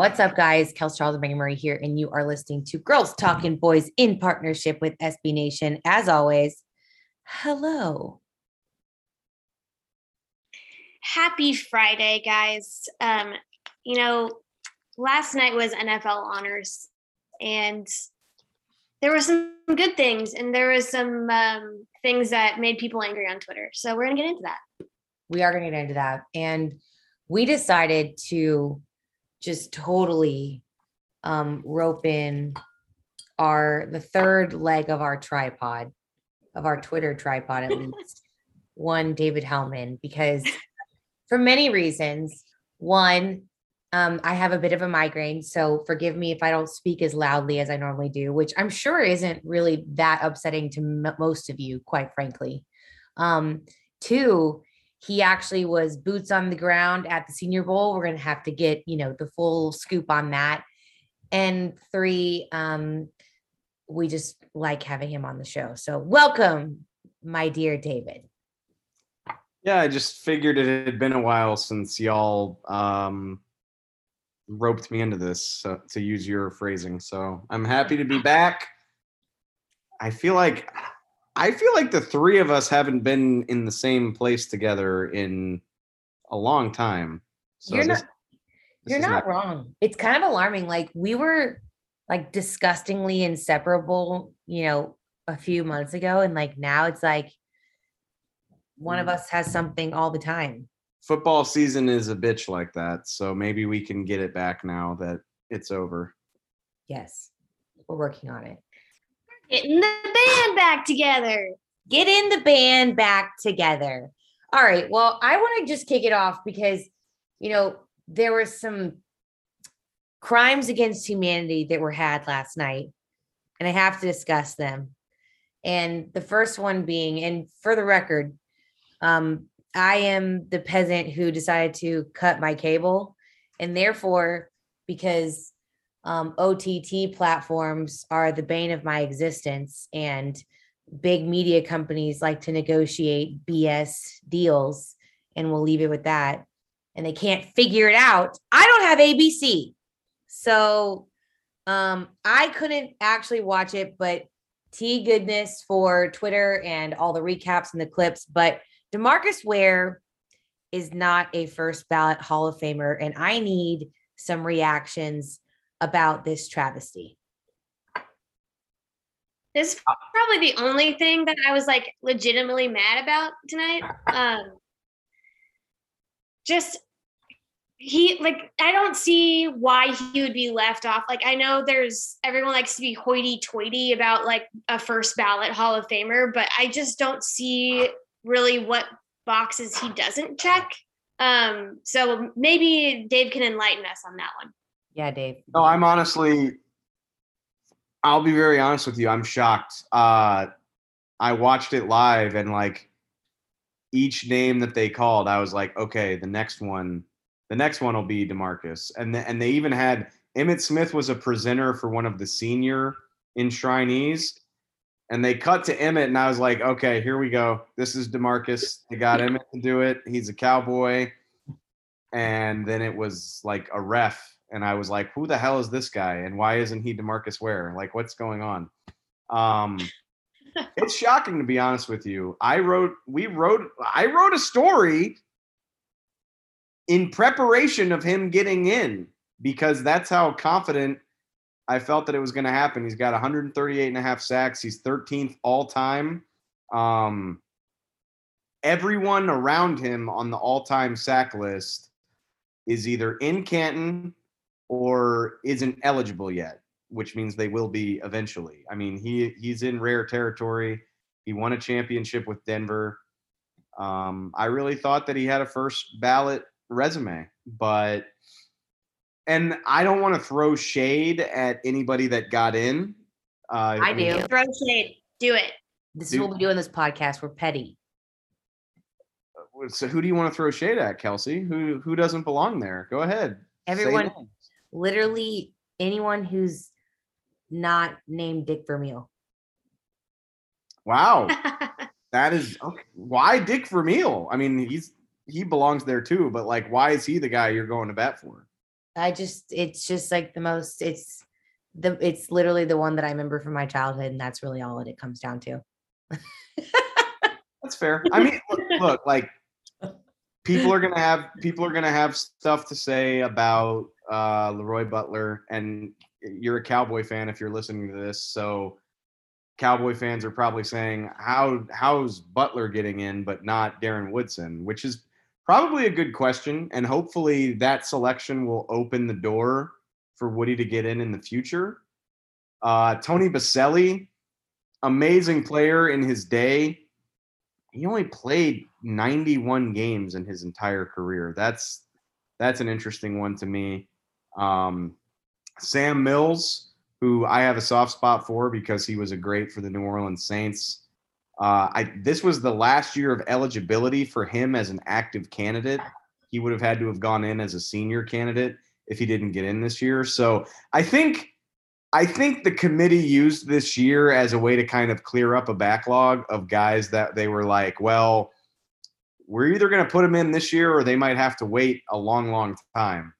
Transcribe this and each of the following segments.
What's up, guys? Kels Charles and Megan Murray here, and you are listening to Girls Talking Boys in partnership with SB Nation. As always, hello. Happy Friday, guys. Um, you know, last night was NFL honors, and there were some good things, and there was some um, things that made people angry on Twitter. So we're gonna get into that. We are gonna get into that, and we decided to just totally um, rope in our the third leg of our tripod of our Twitter tripod at least one David Helman, because for many reasons. One, um, I have a bit of a migraine, so forgive me if I don't speak as loudly as I normally do, which I'm sure isn't really that upsetting to m- most of you, quite frankly. Um, two, he actually was boots on the ground at the Senior Bowl. We're going to have to get, you know, the full scoop on that. And three, um, we just like having him on the show. So welcome, my dear David. Yeah, I just figured it had been a while since y'all um, roped me into this, uh, to use your phrasing. So I'm happy to be back. I feel like I feel like the three of us haven't been in the same place together in a long time. So you're this, not this you're not, not wrong. It's kind of alarming. Like we were like disgustingly inseparable, you know, a few months ago. And like now it's like one of mm. us has something all the time. Football season is a bitch like that. So maybe we can get it back now that it's over. Yes. We're working on it. Getting the band back together. Getting the band back together. All right. Well, I want to just kick it off because, you know, there were some crimes against humanity that were had last night, and I have to discuss them. And the first one being, and for the record, um, I am the peasant who decided to cut my cable, and therefore, because um, OTT platforms are the bane of my existence, and big media companies like to negotiate BS deals, and we'll leave it with that. And they can't figure it out. I don't have ABC, so um, I couldn't actually watch it, but T goodness for Twitter and all the recaps and the clips. But Demarcus Ware is not a first ballot Hall of Famer, and I need some reactions about this travesty? This is probably the only thing that I was like legitimately mad about tonight. Um, just he like I don't see why he would be left off. Like I know there's everyone likes to be hoity-toity about like a first ballot Hall of Famer, but I just don't see really what boxes he doesn't check. Um, so maybe Dave can enlighten us on that one. Yeah, Dave. No, I'm honestly, I'll be very honest with you. I'm shocked. Uh, I watched it live and like each name that they called, I was like, okay, the next one, the next one will be Demarcus. And the, and they even had Emmitt Smith was a presenter for one of the senior enshrinees. And they cut to Emmitt, and I was like, okay, here we go. This is Demarcus. They got Emmitt to do it. He's a cowboy. And then it was like a ref and I was like, who the hell is this guy? And why isn't he Demarcus Ware? Like, what's going on? Um, it's shocking to be honest with you. I wrote, we wrote, I wrote a story in preparation of him getting in because that's how confident I felt that it was going to happen. He's got 138 and a half sacks. He's 13th all time. Um, everyone around him on the all-time sack list is either in Canton or isn't eligible yet, which means they will be eventually. I mean, he he's in rare territory. He won a championship with Denver. Um, I really thought that he had a first ballot resume, but and I don't want to throw shade at anybody that got in. Uh, I do. Throw shade. Do it. This Dude. is what we do in this podcast. We're petty. So who do you want to throw shade at, Kelsey? Who who doesn't belong there? Go ahead. Everyone, names. Literally anyone who's not named Dick Vermeil. Wow, that is okay. why Dick Vermeil. I mean, he's he belongs there too, but like, why is he the guy you're going to bat for? I just, it's just like the most, it's the, it's literally the one that I remember from my childhood. And that's really all that it comes down to. That's fair. I mean, look, look, like people are gonna have people are gonna have stuff to say about uh, Leroy Butler, and you're a Cowboy fan if you're listening to this, so Cowboy fans are probably saying, "How how's Butler getting in, but not Darren Woodson?" Which is probably a good question, and hopefully that selection will open the door for Woody to get in in the future. Uh, Tony Boselli, amazing player in his day he only played 91 games in his entire career. That's that's an interesting one to me. Um, Sam Mills, who I have a soft spot for because he was a great for the New Orleans Saints. Uh, I this was the last year of eligibility for him as an active candidate. He would have had to have gone in as a senior candidate if he didn't get in this year. So I think I think the committee used this year as a way to kind of clear up a backlog of guys that they were like, well, we're either going to put them in this year or they might have to wait a long, long time.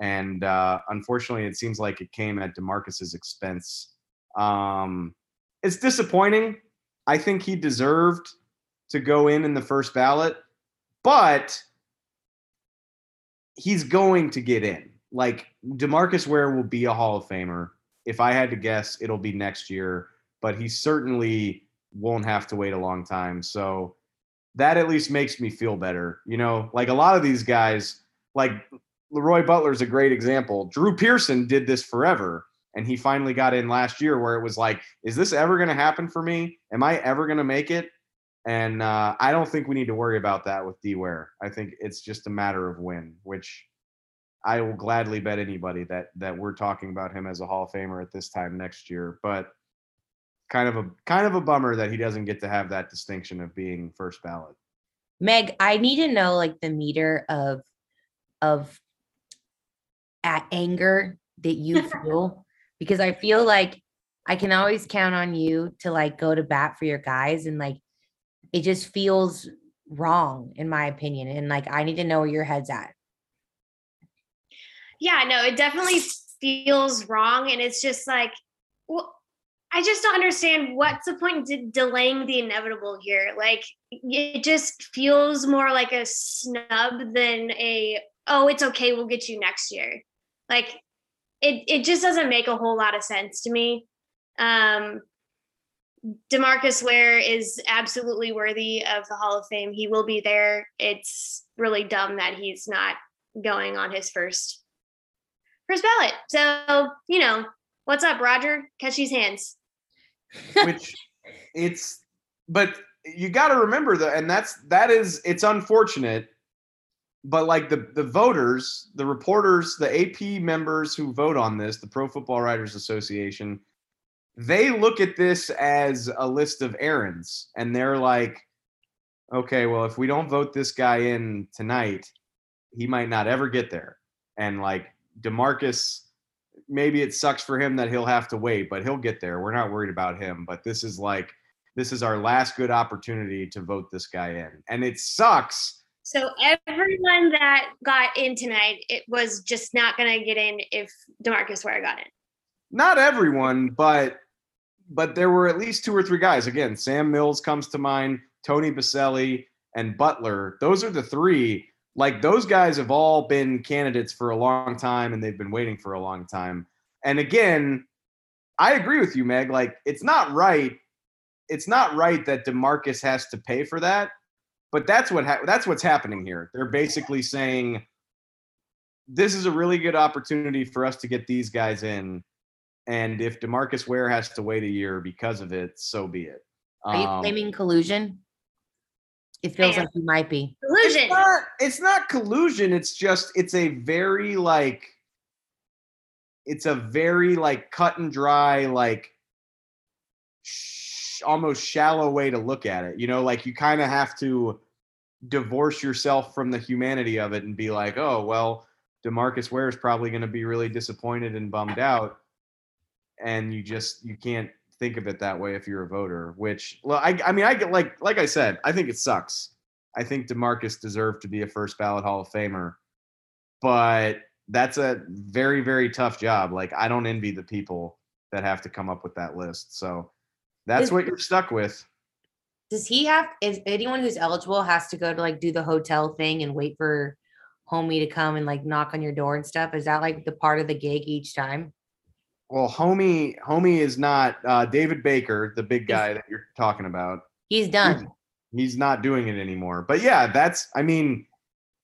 And uh, unfortunately, it seems like it came at Demarcus's expense. Um, it's disappointing. I think he deserved to go in in the first ballot, but he's going to get in. Like Demarcus Ware will be a Hall of Famer if I had to guess, it'll be next year, but he certainly won't have to wait a long time. So that at least makes me feel better. You know, like a lot of these guys, like Leroy Butler's a great example. Drew Pearson did this forever. And he finally got in last year where it was like, is this ever going to happen for me? Am I ever going to make it? And uh, I don't think we need to worry about that with D Ware. I think it's just a matter of when, which I will gladly bet anybody that that we're talking about him as a Hall of Famer at this time next year. But kind of a kind of a bummer that he doesn't get to have that distinction of being first ballot. Meg, I need to know like the meter of of at anger that you feel because I feel like I can always count on you to like go to bat for your guys and like it just feels wrong in my opinion and like I need to know where your head's at. yeah, no, it definitely feels wrong. And it's just like, well, I just don't understand what's the point in delaying the inevitable here. Like, it just feels more like a snub than a, oh, it's okay, we'll get you next year. Like, it, it just doesn't make a whole lot of sense to me. Um, Demarcus Ware is absolutely worthy of the Hall of Fame. He will be there. It's really dumb that he's not going on his first first ballot. So, you know, what's up, Roger? Catch these hands. which it's but you got to remember that and that's that is it's unfortunate but like the the voters the reporters the ap members who vote on this the pro football writers association they look at this as a list of errands and they're like okay well if we don't vote this guy in tonight he might not ever get there and like demarcus maybe it sucks for him that he'll have to wait, but he'll get there. We're not worried about him. But this is like this is our last good opportunity to vote this guy in. And it sucks. So everyone that got in tonight, it was just not going to get in if Demarcus Ware got in. Not everyone, but but there were at least two or three guys. Again, Sam Mills comes to mind, Tony Boselli, and Butler. Those are the three. Like those guys have all been candidates for a long time and they've been waiting for a long time. And again, I agree with you, Meg. Like it's not right. It's not right that DeMarcus has to pay for that. But that's what ha- that's what's happening here. They're basically saying this is a really good opportunity for us to get these guys in. And if Demarcus Ware has to wait a year because of it, so be it. Are you Um, claiming collusion? It feels am. like you might be. collusion. it's not it's not collusion it's just it's a very like it's a very like cut and dry like sh- almost shallow way to look at it you know like you kind of have to divorce yourself from the humanity of it and be like oh well demarcus ware is probably going to be really disappointed and bummed out and you just you can't think of it that way if you're a voter which well i, I mean i get like like i said i think it sucks I think DeMarcus deserved to be a first ballot Hall of Famer, but that's a very very tough job. Like I don't envy the people that have to come up with that list. So that's Is- what you're stuck with. Does he have is anyone who's eligible has to go to like do the hotel thing and wait for homie to come and like knock on your door and stuff? Is that like the part of the gig each time? Well, homie, homie is not uh, David Baker, the big guy that you're talking about. He's done. He's not doing it anymore. But yeah, that's I mean,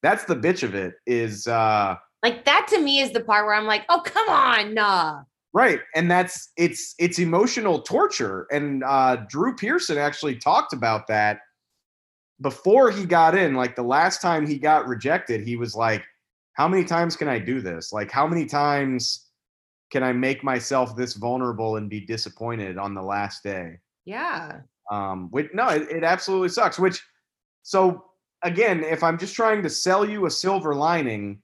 that's the bitch of it is uh Like that to me is the part where I'm like, oh come on, nah. Right. And that's it's it's emotional torture. And uh Drew Pearson actually talked about that before he got in. Like the last time he got rejected, he was like, How many times can I do this? Like, how many times can I make myself this vulnerable and be disappointed on the last day? Yeah. Um, which no, it, it absolutely sucks. Which so again, if I'm just trying to sell you a silver lining,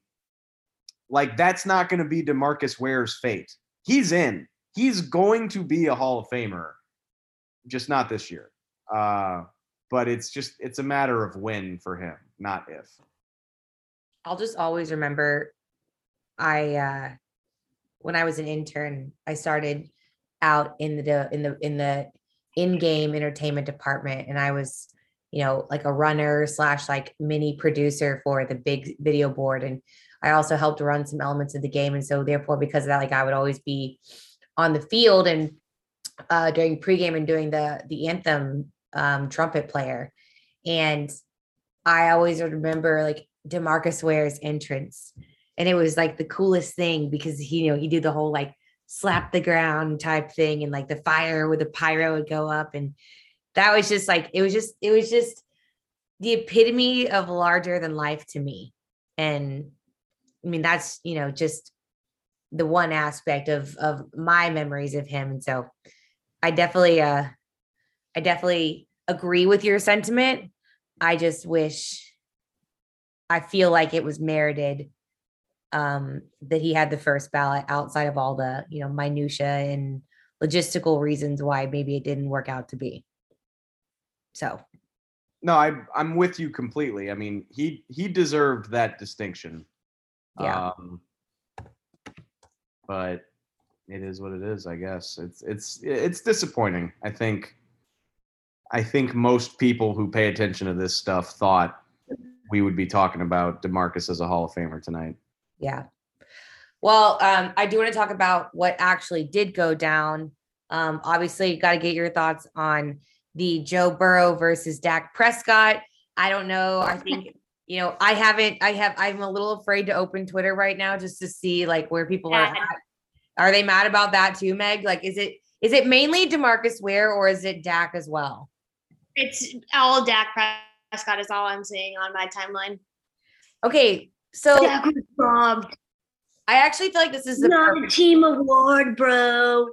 like that's not going to be Demarcus Ware's fate. He's in. He's going to be a Hall of Famer, just not this year. Uh, but it's just it's a matter of when for him, not if. I'll just always remember I uh when I was an intern, I started out in the in the in the in-game entertainment department and I was, you know, like a runner slash like mini producer for the big video board. And I also helped run some elements of the game. And so therefore, because of that, like I would always be on the field and uh during pregame and doing the the anthem um trumpet player. And I always remember like Demarcus Ware's entrance. And it was like the coolest thing because he, you know, he did the whole like slap the ground type thing and like the fire with the pyro would go up. And that was just like, it was just, it was just the epitome of larger than life to me. And I mean, that's, you know, just the one aspect of of my memories of him. And so I definitely uh I definitely agree with your sentiment. I just wish I feel like it was merited um that he had the first ballot outside of all the, you know, minutia and logistical reasons why maybe it didn't work out to be. So, No, I I'm with you completely. I mean, he he deserved that distinction. Yeah. Um, but it is what it is, I guess. It's it's it's disappointing. I think I think most people who pay attention to this stuff thought we would be talking about DeMarcus as a Hall of Famer tonight. Yeah. Well, um, I do want to talk about what actually did go down. Um, obviously, you got to get your thoughts on the Joe Burrow versus Dak Prescott. I don't know. I think you know. I haven't. I have. I'm a little afraid to open Twitter right now just to see like where people are. Yeah. At. Are they mad about that too, Meg? Like, is it is it mainly Demarcus Ware or is it Dak as well? It's all Dak Prescott is all I'm seeing on my timeline. Okay, so Dak was bombed. I actually feel like this is the Not a team award, bro.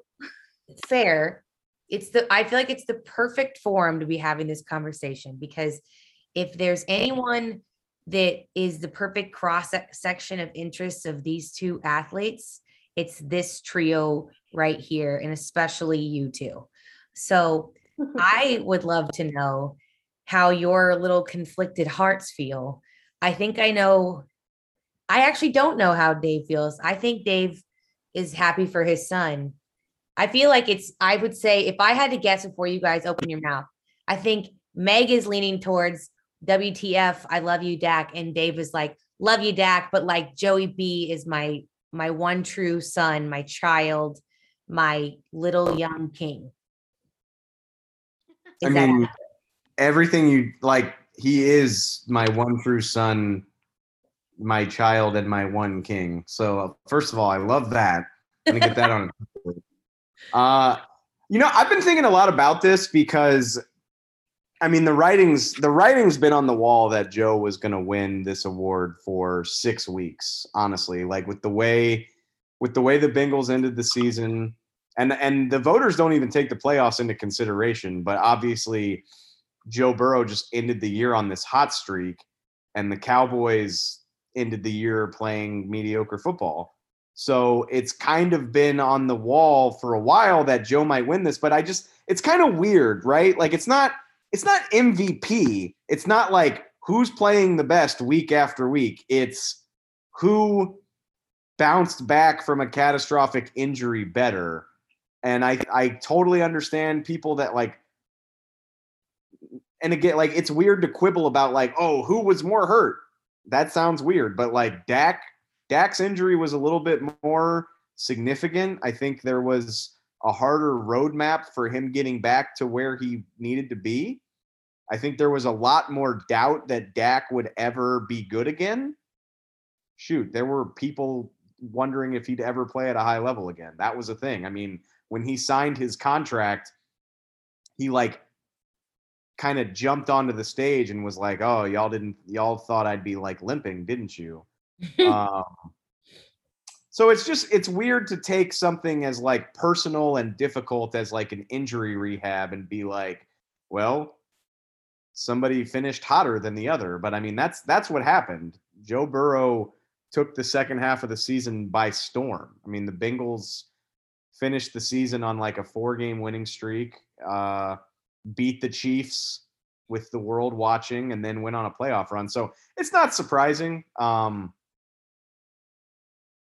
fair it's the i feel like it's the perfect forum to be having this conversation because if there's anyone that is the perfect cross section of interests of these two athletes. It's this trio right here and especially you two. So i would love to know how your little conflicted hearts feel. I think i know i actually don't know how dave feels. I think dave is happy for his son. I feel like it's, I would say, if I had to guess before you guys open your mouth, I think Meg is leaning towards WTF, I love you, Dak. And Dave is like, love you, Dak, but like Joey B is my my one true son, my child, my little young king. I Is that mean, everything you like, he is my one true son, my child, and my one king. So, first of all, I love that. I'm gonna get that on. Uh, you know, I've been thinking a lot about this because, I mean, the writings the writing's been on the wall that Joe was gonna win this award for six weeks. Honestly, like with the way with the way the Bengals ended the season, and and the voters don't even take the playoffs into consideration. But obviously, Joe Burrow just ended the year on this hot streak, and the Cowboys ended the year playing mediocre football. So it's kind of been on the wall for a while that Joe might win this, but I just it's kind of weird, right? Like it's not it's not MVP. It's not like who's playing the best week after week. It's who bounced back from a catastrophic injury better. And I I totally understand people that like and again like it's weird to quibble about like oh who was more hurt. That sounds weird, but like Dak Dak's injury was a little bit more significant. I think there was a harder roadmap for him getting back to where he needed to be. I think there was a lot more doubt that Dak would ever be good again. Shoot, there were people wondering if he'd ever play at a high level again. That was a thing. I mean, when he signed his contract, he like kind of jumped onto the stage and was like, "Oh, y'all didn't y'all thought I'd be like limping, didn't you?" um, so it's just it's weird to take something as like personal and difficult as like an injury rehab and be like, well, somebody finished hotter than the other. But I mean, that's that's what happened. Joe Burrow took the second half of the season by storm. I mean, the Bengals finished the season on like a four game winning streak, uh, beat the Chiefs with the world watching, and then went on a playoff run. So it's not surprising. Um,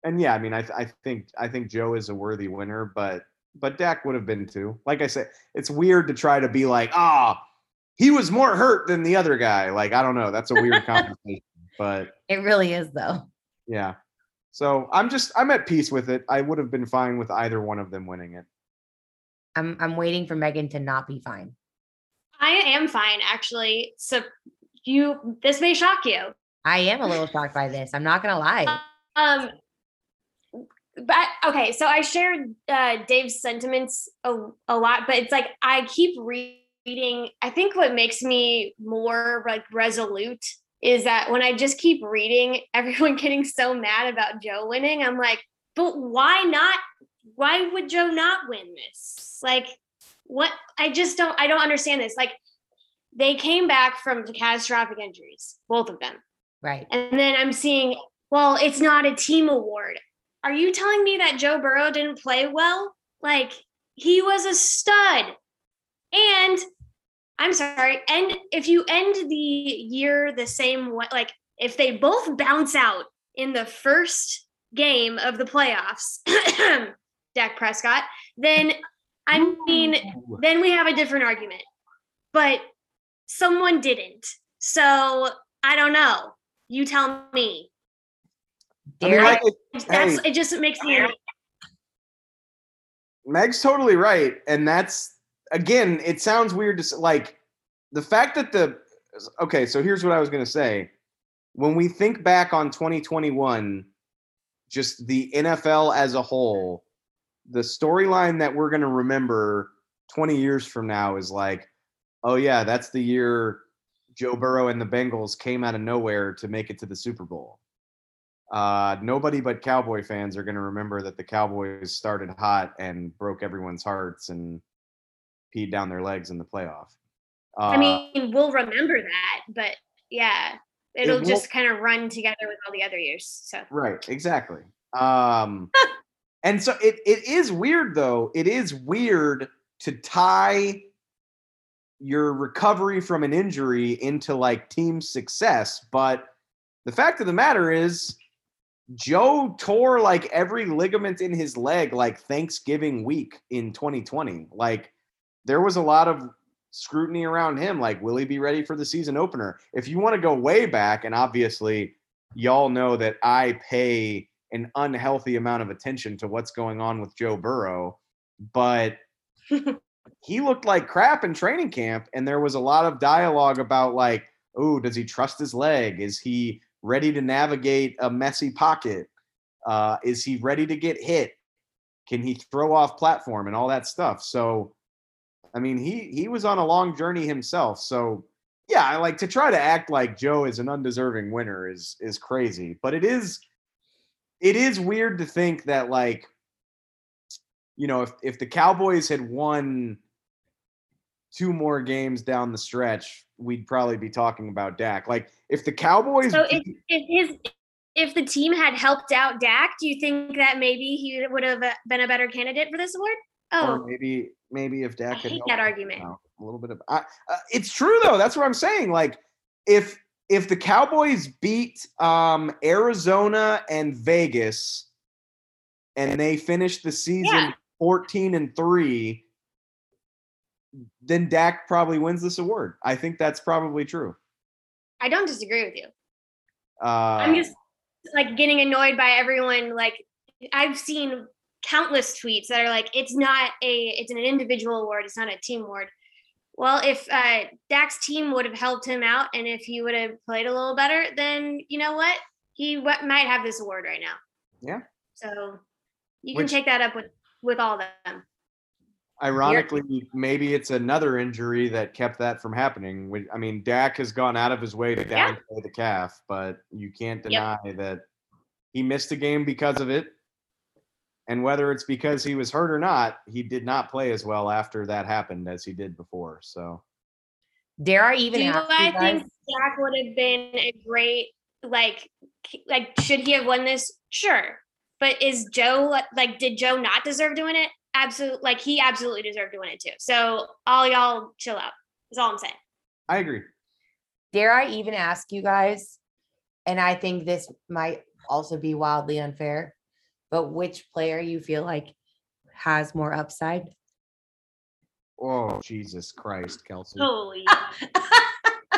and yeah, I mean, I, th- I think I think Joe is a worthy winner, but but Dak would have been too. Like I said, it's weird to try to be like, ah, he was more hurt than the other guy. Like I don't know, that's a weird conversation, but it really is though. yeah. So I'm just I'm at peace with it. I would have been fine with either one of them winning it. I'm I'm waiting for Megan to not be fine. I am fine, actually. So you, this may shock you. I am a little shocked by this. I'm not gonna lie. Um, but okay, so I shared uh, Dave's sentiments a, a lot, but it's like I keep reading. I think what makes me more like resolute is that when I just keep reading everyone getting so mad about Joe winning, I'm like, but why not? Why would Joe not win this? Like, what? I just don't. I don't understand this. Like, they came back from the catastrophic injuries, both of them, Right. and then I'm seeing, well, it's not a team award. Are you telling me that Joe Burrow didn't play well? Like he was a stud. And I'm sorry, and if you end the year the same way, like if they both bounce out in the first game of the playoffs, Dak Prescott, then I mean, then we have a different argument. But someone didn't. So I don't know. You tell me. I mean, like, it- That's hey, it just makes me Meg's totally right, and that's again, it sounds weird to like the fact that the okay. So here's what I was gonna say: when we think back on 2021, just the NFL as a whole, the storyline that we're gonna remember 20 years from now is like, oh yeah, that's the year Joe Burrow and the Bengals came out of nowhere to make it to the Super Bowl. Uh, nobody but Cowboy fans are going to remember that the Cowboys started hot and broke everyone's hearts and peed down their legs in the playoff. Uh, I mean, we'll remember that, but yeah, it'll won't- just kind of run together with all the other years. So right, exactly. Um, and so it it is weird though. It is weird to tie your recovery from an injury into like team success, but the fact of the matter is Joe tore like every ligament in his leg like Thanksgiving week in 2020. Like there was a lot of scrutiny around him. Like, will he be ready for the season opener? If you want to go way back, and obviously, y'all know that I pay an unhealthy amount of attention to what's going on with Joe Burrow, but he looked like crap in training camp. And there was a lot of dialogue about, like, oh, does he trust his leg? Is he ready to navigate a messy pocket? Uh, is he ready to get hit? Can he throw off platform and all that stuff? So, I mean, he he was on a long journey himself. So, yeah, I like to try to act like Joe is an undeserving winner is is crazy, but it is it is weird to think that like you know, if if the Cowboys had won two more games down the stretch, we'd probably be talking about Dak. Like if the Cowboys So if, if his if the team had helped out Dak, do you think that maybe he would have uh, been a better candidate for this award? or Oh, maybe maybe if Dak I had hate that out, argument. a little bit of I, uh, it's true though. That's what I'm saying. Like if if the Cowboys beat um, Arizona and Vegas, and they finish the season Yeah. 14 and three, then Dak probably wins this award. I think that's probably true. I don't disagree with you. Uh, I'm just like getting annoyed by everyone. Like I've seen countless tweets that are like, "It's not a, it's an individual award. It's not a team award." Well, if uh, Dak's team would have helped him out, and if he would have played a little better, then you know what, he w- might have this award right now. Yeah. So you Which- can take that up with with all of them. Ironically, maybe it's another injury that kept that from happening. I mean, Dak has gone out of his way to Yeah. downplay the calf, but you can't Yep. deny that he missed a game because of it. And whether it's because he was hurt or not, he did not play as well after that happened as he did before. So Dare I even Do ask I guys? think Dak would have been a great like like should he have won this? Sure. But is Joe like did Joe not deserve doing it? Absolutely like he absolutely deserved to win it too. So all y'all chill out. That's all I'm saying. I agree. dare I even ask you guys? And I think this might also be wildly unfair, but which player you feel like has more upside? Oh, Jesus Christ, Kelsey. Holy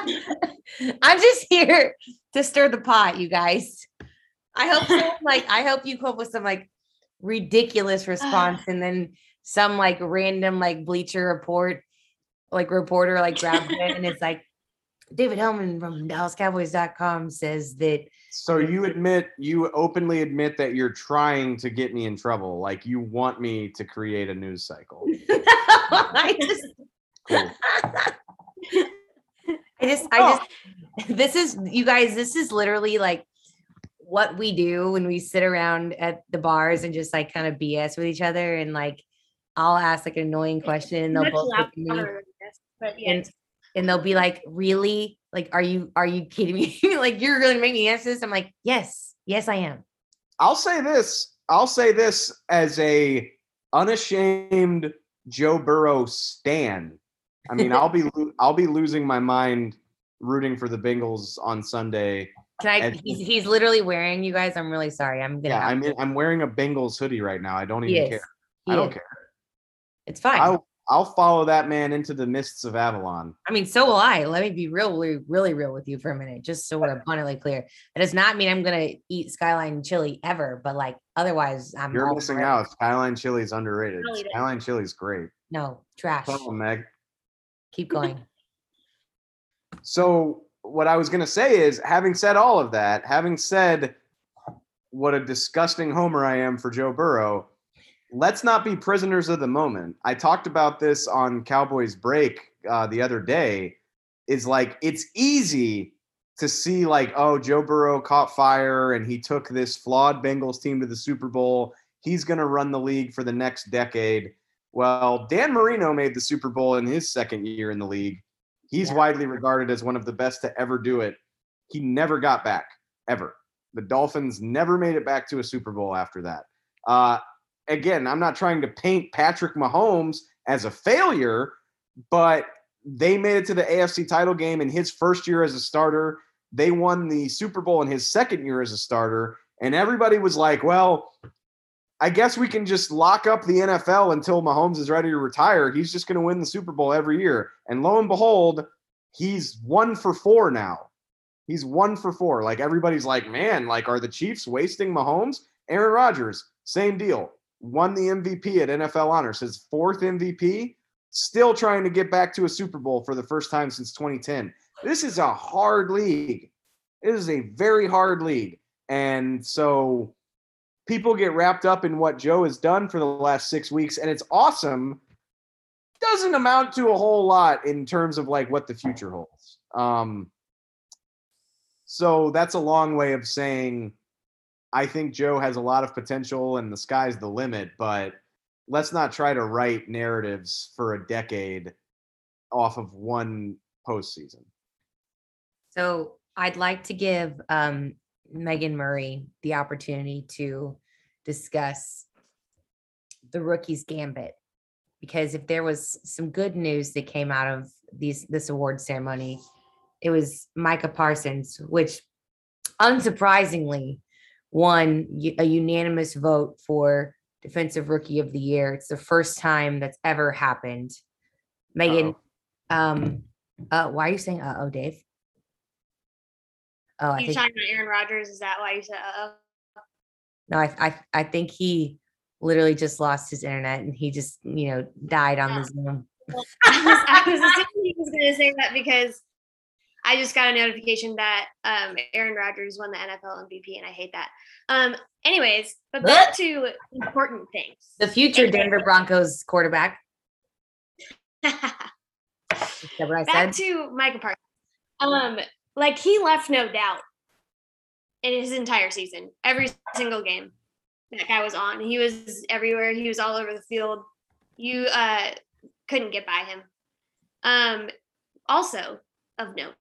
I'm just here to stir the pot, you guys. I hope someone, like I hope you come up with some like ridiculous response and then some like random like bleacher report like reporter like grabs it and it's like David Helman from DallasCowboys.com says that So you admit, you openly admit that you're trying to get me in trouble. Like you want me to create a news cycle. I just Cool. I just I oh. just this is you guys this is literally like what we do when we sit around at the bars and just like kind of BS with each other and like I'll ask like an annoying question and they'll much both look at me louder but yeah. and and they'll be like, "Really? Like are you are you kidding me? like you're going to make me answer this?" I'm like, "Yes. Yes, I am." I'll say this. I'll say this as a unashamed Joe Burrow stan. I mean, I'll be lo- I'll be losing my mind rooting for the Bengals on Sunday. Can I And- he's, he's literally wearing you guys. I'm really sorry. I'm to Yeah, I mean, I'm wearing a Bengals hoodie right now. I don't he even is. care. He I don't is. care. It's fine. I'll I'll follow that man into the mists of Avalon. I mean, so will I. Let me be real, really, really real with you for a minute, just so we're abundantly clear. That does not mean I'm gonna eat skyline chili ever, but like otherwise, I'm You're missing it. out. Skyline chili is underrated. Really. Skyline chili is great. No trash. Tell Meg. Keep going. So what I was going to say is, having said all of that, having said what a disgusting homer I am for Joe Burrow, let's not be prisoners of the moment. I talked about this on Cowboys Break uh, the other day. Is like it's easy to see like, oh, Joe Burrow caught fire and he took this flawed Bengals team to the Super Bowl. He's going to run the league for the next decade. Well, Dan Marino made the Super Bowl in his second year in the league. He's Yeah. widely regarded as one of the best to ever do it. He never got back, ever. The Dolphins never made it back to a Super Bowl after that. Uh, again, I'm not trying to paint Patrick Mahomes as a failure, but they made it to the AFC title game in his first year as a starter. They won the Super Bowl in his second year as a starter. And everybody was like, well, I guess we can just lock up the NFL until Mahomes is ready to retire. He's just going to win the Super Bowl every year. And lo and behold, he's one for four now. He's one for four. Like everybody's like, man, like are the Chiefs wasting Mahomes? Aaron Rodgers, same deal. Won the MVP at NFL Honors, his fourth MVP. Still trying to get back to a Super Bowl for the first time since 2010. This is a hard league. It is a very hard league. And so people get wrapped up in what Joe has done for the last six weeks, and it's awesome. Doesn't amount to a whole lot in terms of like what the future holds. Um, so that's a long way of saying I think Joe has a lot of potential and the sky's the limit, but let's not try to write narratives for a decade off of one postseason. So I'd like to give um, Megan Murray the opportunity to discuss the rookie's gambit because if there was some good news that came out of these this award ceremony, it was Micah Parsons, which unsurprisingly won a unanimous vote for defensive rookie of the year. It's the first time that's ever happened. Megan, Uh-oh. um, uh, why are you saying uh oh, Dave? Oh, I you think, Aaron Rodgers? Is that why you said uh oh? No, I, I I think he literally just lost his internet and he just you know died on yeah. the Zoom. Well, I was, I was assuming he was going to say that because I just got a notification that um, Aaron Rodgers won the NFL MVP, and I hate that. Um, anyways, but back to important things. The future Denver Broncos quarterback. Is that what I back said? to Micah Parsons. Um, like he left no doubt in his entire season, every single game that guy was on. He was everywhere. He was all over the field. You uh, couldn't get by him. Um, also of note,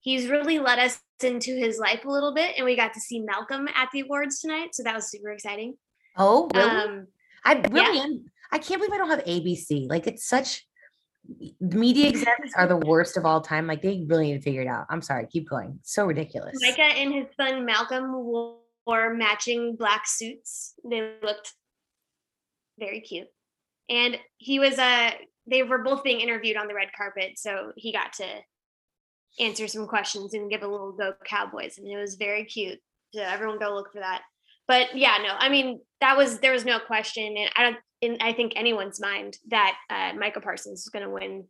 he's really let us into his life a little bit, and we got to see Malcolm at the awards tonight, so that was super exciting. Oh, really? Um, I really yeah. am. I can't believe I don't have ABC. Like it's such media exams are the worst of all time. Like they really need to figure it out. I'm sorry, keep going. So ridiculous. Micah and his son Malcolm wore matching black suits. They looked very cute. And he was uh they were both being interviewed on the red carpet, so he got to answer some questions and give a little go Cowboys, and it was very cute. So everyone go look for that. But yeah, no, I mean that was there was no question, and I don't in I think anyone's mind that uh, Micah Parsons is going to win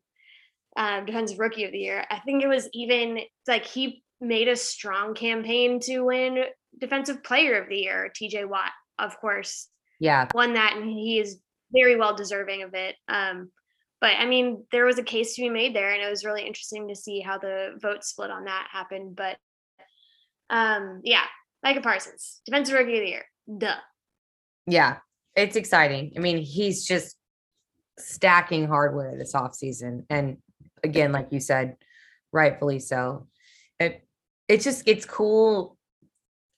um, Defensive Rookie of the Year. I think it was even like he made a strong campaign to win Defensive Player of the Year. T.J. Watt, of course, yeah, won that, and he is very well deserving of it. Um, but I mean, there was a case to be made there, and it was really interesting to see how the vote split on that happened. But um, yeah, Micah Parsons, Defensive Rookie of the Year, duh. Yeah, it's exciting. I mean, he's just stacking hardware this offseason. And again, like you said, rightfully so. It it's just it's cool.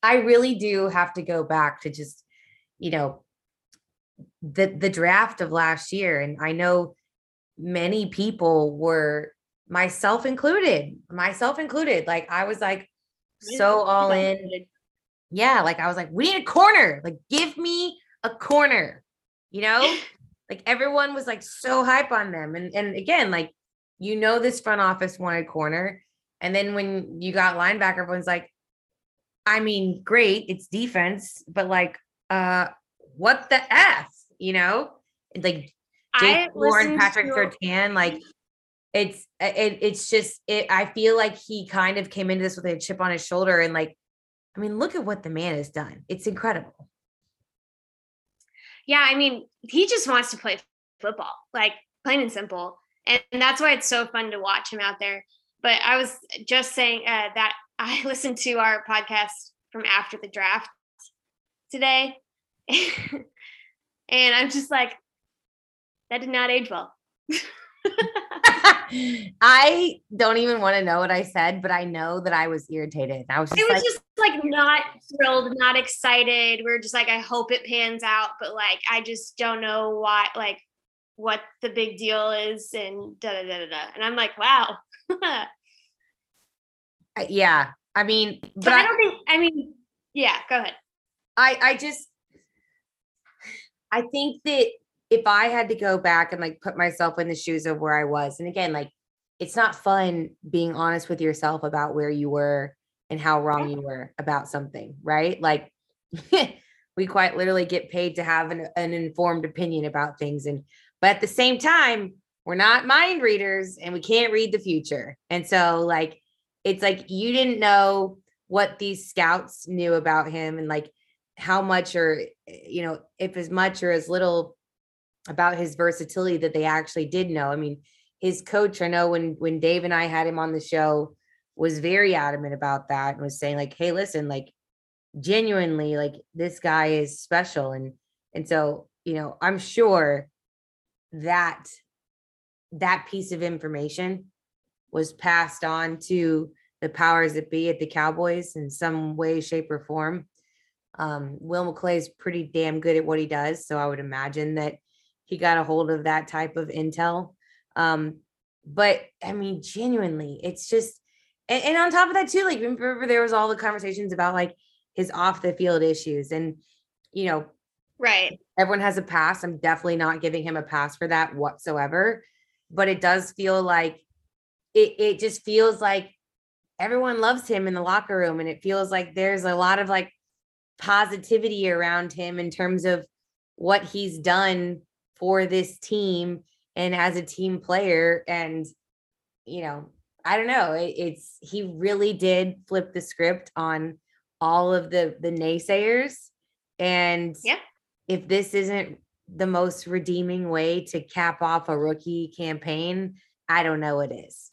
I really do have to go back to just, you know, the the draft of last year. And I know many people were myself included myself included like i was like so all in yeah like i was like we need a corner like give me a corner you know? Like everyone was like so hype on them and and again like you know this front office wanted corner and then when you got linebacker everyone's like i mean great it's defense but like uh what the f? You know? Like Jaycee Horn, Patrick to- Surtain, like it's it, it's just it I feel like he kind of came into this with a chip on his shoulder and like I mean look at what the man has done. It's incredible. Yeah, I mean, he just wants to play football, like plain and simple. And, that's why it's so fun to watch him out there. But I was just saying uh, that I listened to our podcast from after the draft today. and I'm just like, that did not age well. I don't even want to know what I said, but I know that I was irritated. I was just it was like, just like not thrilled, not excited. We are just like, I hope it pans out, but like I just don't know why like what the big deal is and da da da da. da. And I'm like, wow. Uh, yeah. I mean, but I don't think I mean, yeah, go ahead. I I just I think that if I had to go back and like put myself in the shoes of where I was, and again, like it's not fun being honest with yourself about where you were and how wrong you were about something, right? Like we quite literally get paid to have an, an informed opinion about things. And but at the same time, we're not mind readers and we can't read the future. And so like it's like you didn't know what these scouts knew about him and like how much or eh, you know if as much or as little about his versatility that they actually did know. I mean, his coach, I know when when Dave and I had him on the show, was very adamant about that and was saying like, "Hey, listen, like genuinely, like this guy is special." And and so, you know, I'm sure that that piece of information was passed on to the powers that be at the Cowboys in some way, shape, or form. Um, Will McClay is pretty damn good at what he does, so I would imagine that he got a hold of that type of intel. Um, but I mean, genuinely, it's just, and, and on top of that, too, like remember there was all the conversations about like his off the field issues, and you know, right? Everyone has a pass. I'm definitely not giving him a pass for that whatsoever. But it does feel like it. It just feels like everyone loves him in the locker room, and it feels like there's a lot of like positivity around him in terms of what he's done for this team and as a team player and you know i don't know it, it's he really did flip the script on all of the the naysayers and yeah. if this isn't the most redeeming way to cap off a rookie campaign i don't know what is.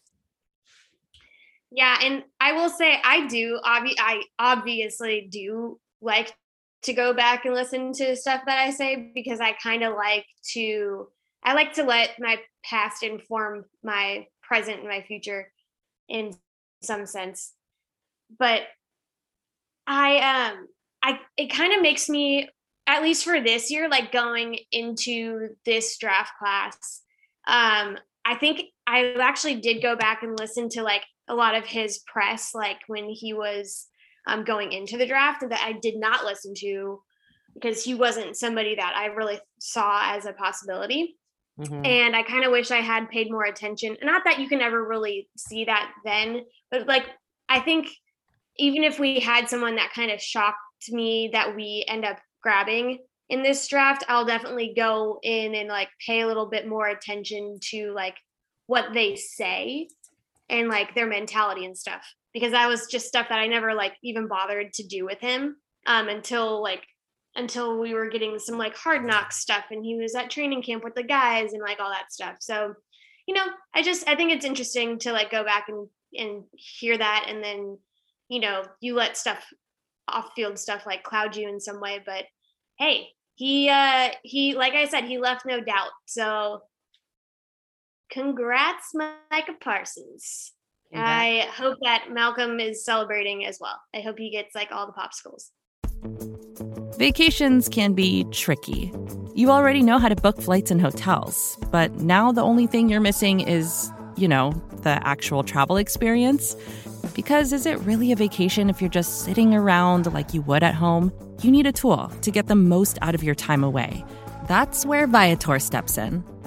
Yeah and i will say i do obvi- i obviously do like to go back and listen to stuff that i say because i kind of like to I like to let my past inform my present and my future in some sense. But I um I it kind of makes me at least for this year like going into this draft class um I think I actually did go back and listen to like a lot of his press like when he was um going into the draft that I did not listen to because he wasn't somebody that I really saw as a possibility. Mm-hmm. And I kind of wish I had paid more attention. Not that you can ever really see that then, but like I think even if we had someone that kind of shocked me that we end up grabbing in this draft, I'll definitely go in and like pay a little bit more attention to like what they say and like their mentality and stuff because that was just stuff that I never like even bothered to do with him um until like until we were getting some like hard knock stuff and he was at training camp with the guys and like all that stuff. So you know i just i think it's interesting to like go back and and hear that and then you know you let stuff off field stuff like cloud you in some way but hey he uh he like i said he left no doubt. So congrats micah parsons i hope that malcolm is celebrating as well i hope he gets like all the popsicles Vacations can be tricky. You already know how to book flights and hotels, but now the only thing you're missing is, you know, the actual travel experience. Because is it really a vacation if you're just sitting around like you would at home? You need a tool to get the most out of your time away. That's where Viator steps in.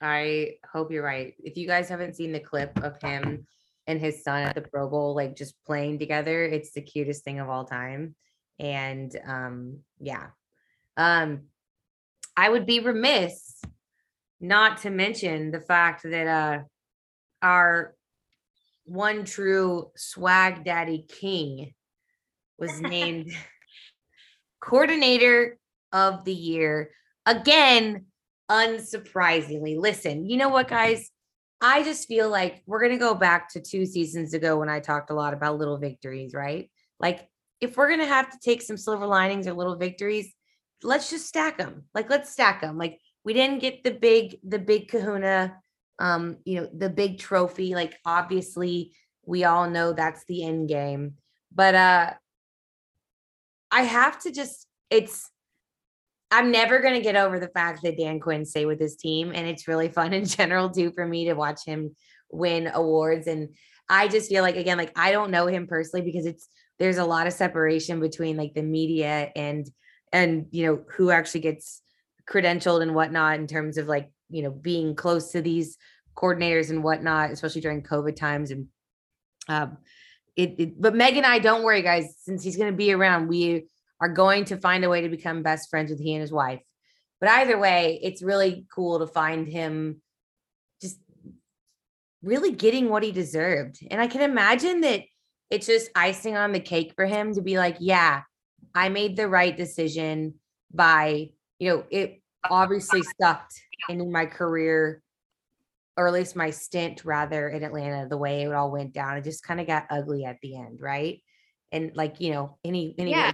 I hope you're right. If you guys haven't seen the clip of him and his son at the Pro Bowl, like just playing together, it's the cutest thing of all time. And um, yeah. Um, I would be remiss not to mention the fact that uh our one true swag daddy king was named coordinator of the year again unsurprisingly. Listen, you know what, guys? I just feel like we're going to go back to two seasons ago when I talked a lot about little victories, right? Like, if we're going to have to take some silver linings or little victories, let's just stack them. Like, let's stack them. Like, we didn't get the big, the big kahuna, um, you know, the big trophy. Like, obviously, we all know that's the end game. But uh I have to just, it's, I'm never going to get over the fact that Dan Quinn stayed with his team. And it's really fun in general, too, for me to watch him win awards. And I just feel like, again, like I don't know him personally because it's, there's a lot of separation between like the media and, and, you know, who actually gets credentialed and whatnot in terms of like, you know, being close to these coordinators and whatnot, especially during COVID times. And, um, it, it but Meg and I, don't worry, guys, since he's going to be around, we, are going to find a way to become best friends with he and his wife. But either way, it's really cool to find him just really getting what he deserved. And I can imagine that it's just icing on the cake for him to be like, yeah, I made the right decision by, you know, it obviously sucked in my career, or at least my stint rather in Atlanta, the way it all went down. It just kind of got ugly at the end, right? And like you know any any Yeah.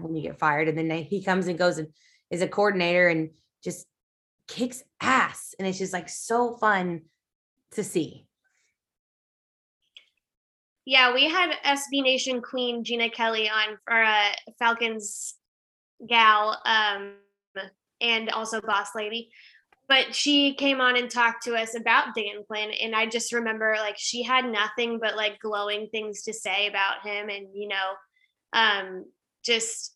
when you get fired and then they- he comes and goes and is a coordinator and just kicks ass and it's just like so fun to see Yeah, we had SB Nation Queen Gina Kelly on for uh, Falcons gal, um, and also Boss Lady. But she came on and talked to us about Dan Quinn, and I just remember like she had nothing but like glowing things to say about him, and you know, um, just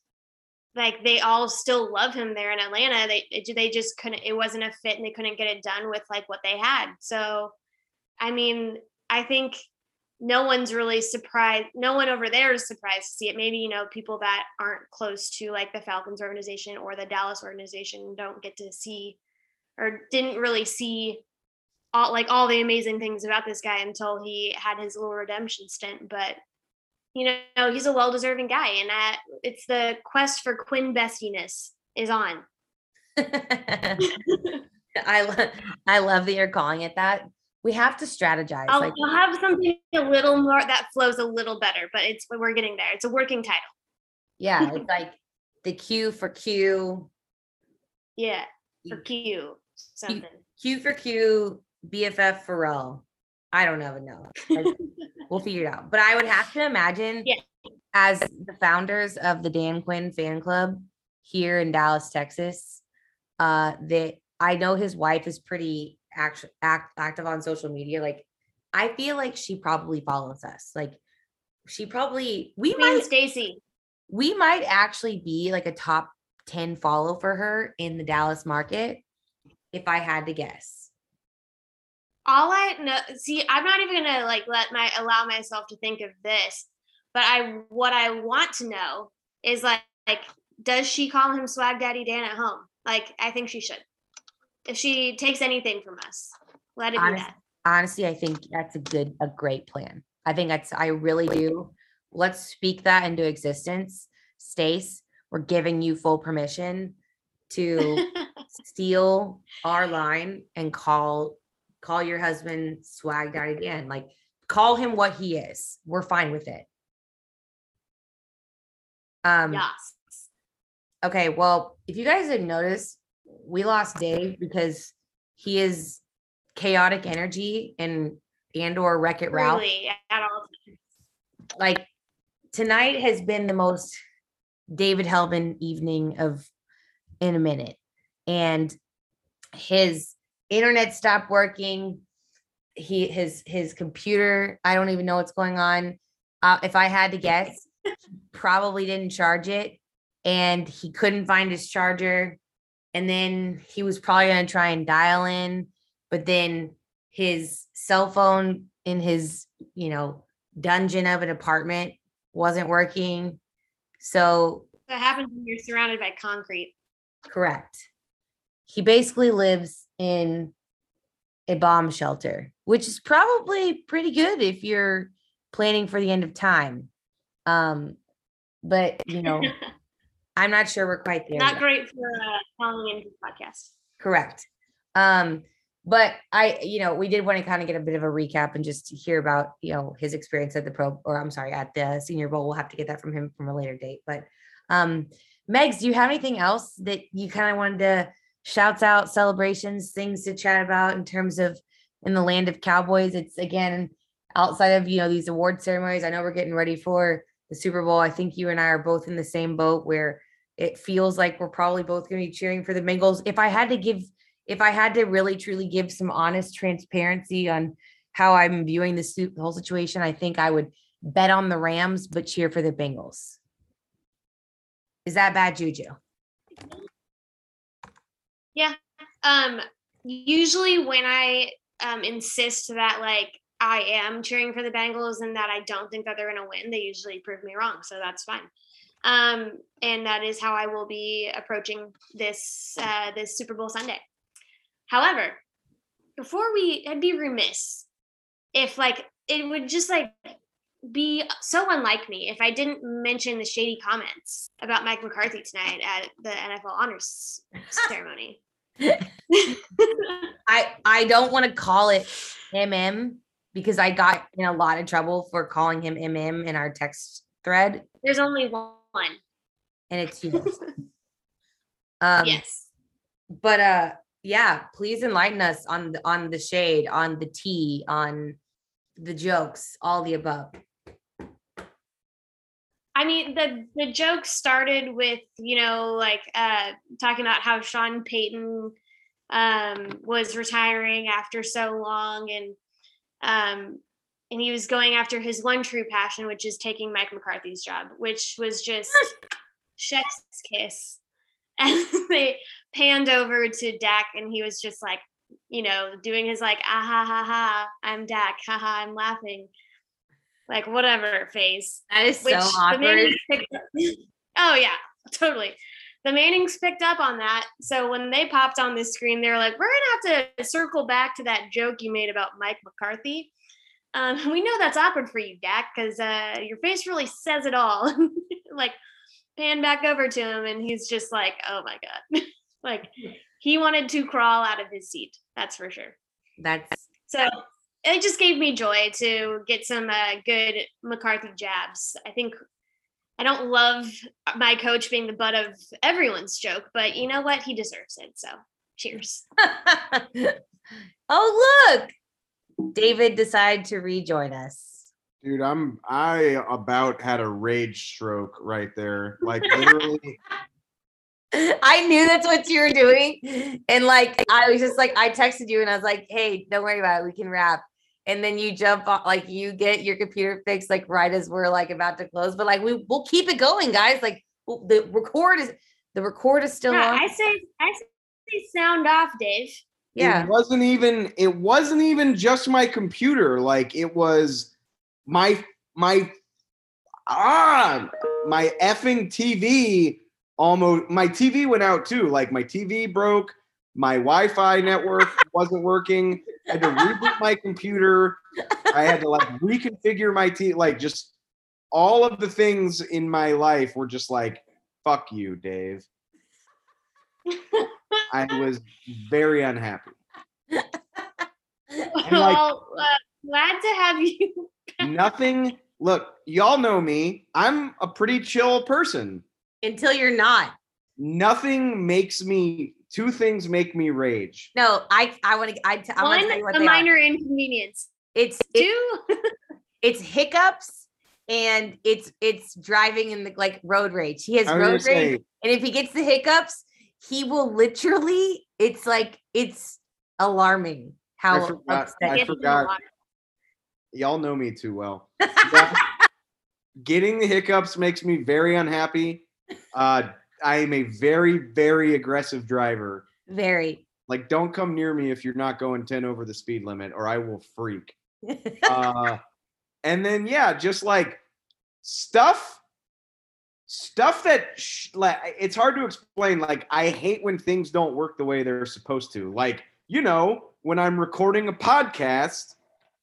like they all still love him there in Atlanta. They they just couldn't. It wasn't a fit, and they couldn't get it done with like what they had. So, I mean, I think no one's really surprised no one over there is surprised to see it maybe you know people that aren't close to like the falcons organization or the dallas organization don't get to see or didn't really see all like all the amazing things about this guy until he had his little redemption stint but you know he's a well-deserving guy and it's the quest for quinn bestiness is on. I love i love that you're calling it that. We have to strategize I'll, like I'll have something a little more that flows a little better but it's we're getting there. It's a working title. Yeah it's like the q for q. Yeah for q something q for q bff pharrell i don't even know Like, we'll figure it out. But I would have to imagine, Yeah. as the founders of the Dan Quinn fan club here in Dallas, Texas, uh, that I know his wife is pretty act, act active on social media. Like, I feel like she probably follows us. Like, she probably we Queen might Stacy. we might actually be like a top 10 follow for her in the Dallas market if I had to guess. All I know, see, I'm not even gonna like let my allow myself to think of this, but I what I want to know is like, like, does she call him Swag Daddy Dan at home? Like, I think she should. If she takes anything from us, let it be that. honestly, I think that's a good, a great plan. I think that's, I really do. Let's speak that into existence. Stace, we're giving you full permission to steal our line and call, call your husband swag daddy again Like, call him what he is. We're fine with it. Um, yes. Okay, well, if you guys didn't notice, we lost Dave because he is chaotic energy and and or Wreck It Ralph. Really, at all. Like tonight has been the most David Helman evening of in a minute. And his internet stopped working. He his his computer, I don't even know what's going on. Uh, if I had to guess, probably didn't charge it and he couldn't find his charger. And then he was probably going to try and dial in, but then his cell phone in his, you know, dungeon of an apartment wasn't working. So, That happens when you're surrounded by concrete. correct. He basically lives in a bomb shelter, which is probably pretty good if you're planning for the end of time. Um, but you know, I'm not sure we're quite there. Not yet. great for uh, calling into podcast. Correct. Um, but I, you know, we did want to kind of get a bit of a recap and just hear about, you know, his experience at the pro, or I'm sorry, at the Senior Bowl. We'll have to get that from him from a later date. But, um, Megs, do you have anything else that you kind of wanted to shouts out, celebrations, things to chat about in terms of in the land of Cowboys? It's again outside of you know these award ceremonies. I know we're getting ready for the Super Bowl. I think you and I are both in the same boat where it feels like we're probably both going to be cheering for the Bengals. If I had to give, if I had to really truly give some honest transparency on how I'm viewing the whole situation, I think I would bet on the Rams but cheer for the Bengals. Is that bad juju? Yeah. Um usually when I um insist that like I am cheering for the Bengals and that I don't think that they're going to win, they usually prove me wrong, so that's fine. Um and that is how I will be approaching this uh this Super Bowl Sunday. However, before we I'd be remiss if like it would just like be so unlike me if I didn't mention the shady comments about Mike McCarthy tonight at the NFL honors ceremony. I I don't want to call it MM because I got in a lot of trouble for calling him MM in our text thread, There's only one. and it's you. um, yes. but uh, yeah, please enlighten us on the on the shade, on the tea, on the jokes, all the above. I mean, the the joke started with you know like uh, talking about how Sean Payton um, was retiring after so long, and um, and he was going after his one true passion, which is taking Mike McCarthy's job, which was just chef's kiss. And they panned over to Dak, and he was just like, you know, doing his like, ah ha ha ha, I'm Dak, ha ha, I'm laughing, like whatever face. That is Which so awkward. Mannings picked up. Oh yeah, totally. The Mannings picked up on that. So when they popped on the screen, they were like, "We're gonna have to circle back to that joke you made about Mike McCarthy." Um, we know that's awkward for you, Dak, because uh, your face really says it all. like, pan back over to him, and he's just like, "Oh my god!" like he wanted to crawl out of his seat. That's for sure. That's So it just gave me joy to get some uh, good McCarthy jabs. I think I don't love my coach being the butt of everyone's joke, but you know what? He deserves it. So cheers. oh look, David decided to rejoin us. Dude, I'm I about had a rage stroke right there. Like literally I knew that's what you were doing. And like, I was just like, I texted you and I was like, hey, don't worry about it. We can wrap. And then you jump on, like, you get your computer fixed, like, right as we're like about to close. But like, we, we'll keep it going, guys. Like, we'll- the record is, the record is still Yeah, on. I say I say sound off, Dave. yeah. it wasn't even it wasn't even just my computer. Like it was my my ah my effing TV almost my TV went out too. Like my TV broke, my Wi-Fi network wasn't working. I had to reboot my computer. I had to like reconfigure my T like just all of the things in my life were just like fuck you, Dave. I was very unhappy. like- well, uh, glad to have you. Nothing. Look, y'all know me. I'm a pretty chill person. Until you're not. Nothing makes me two things make me rage. No, I I want to. I t- I'm One, gonna tell you what a they minor are. inconvenience. It's it, Two, it's hiccups and it's it's driving in the like road rage. He has I road rage, say, and if he gets the hiccups, he will literally. It's like it's alarming how forgot- I Get in the forgot. y'all know me too well. Yeah. Getting the hiccups makes me very unhappy. Uh, I am a very, very aggressive driver. Very. Like, don't come near me if you're not going 10 over the speed limit, or I will freak. Uh, and then, yeah, just like stuff, stuff that sh- like it's hard to explain. Like, I hate when things don't work the way they're supposed to. Like, you know, when I'm recording a podcast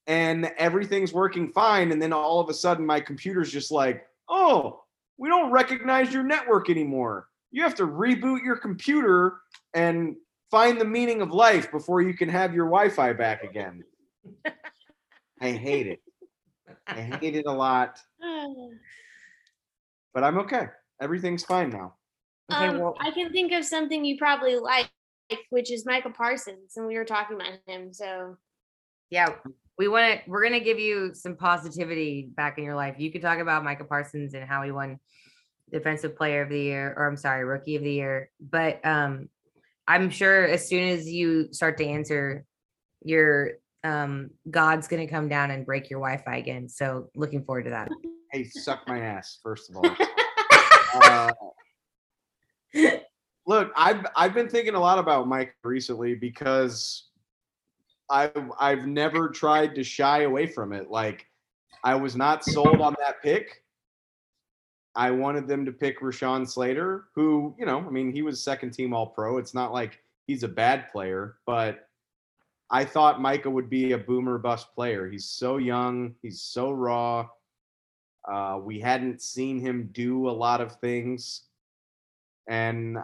and everything's working fine, and then all of a sudden my computer's just like, oh, we don't recognize your network anymore. You have to reboot your computer and find the meaning of life before you can have your Wi-Fi back again. I hate it. I hate it a lot, but I'm okay. Everything's fine now. Okay, Um, well- I can think of something you probably like, which is Micah Parsons, and we were talking about him. So yeah, we want to. We're gonna give you some positivity back in your life. You could talk about Micah Parsons and how he won Defensive Player of the Year, or I'm sorry, Rookie of the Year. But um, I'm sure as soon as you start to answer, your um, God's gonna come down and break your Wi-Fi again. So looking forward to that. Hey, suck my ass, first of all. Uh, look, I've I've been thinking a lot about Mike recently because I've I've never tried to shy away from it. Like I was not sold on that pick. I wanted them to pick Rashawn Slater, who, you know, I mean, he was second team all pro. It's not like he's a bad player, but I thought Micah would be a boomer bust player. He's so young, he's so raw. Uh, we hadn't seen him do a lot of things. And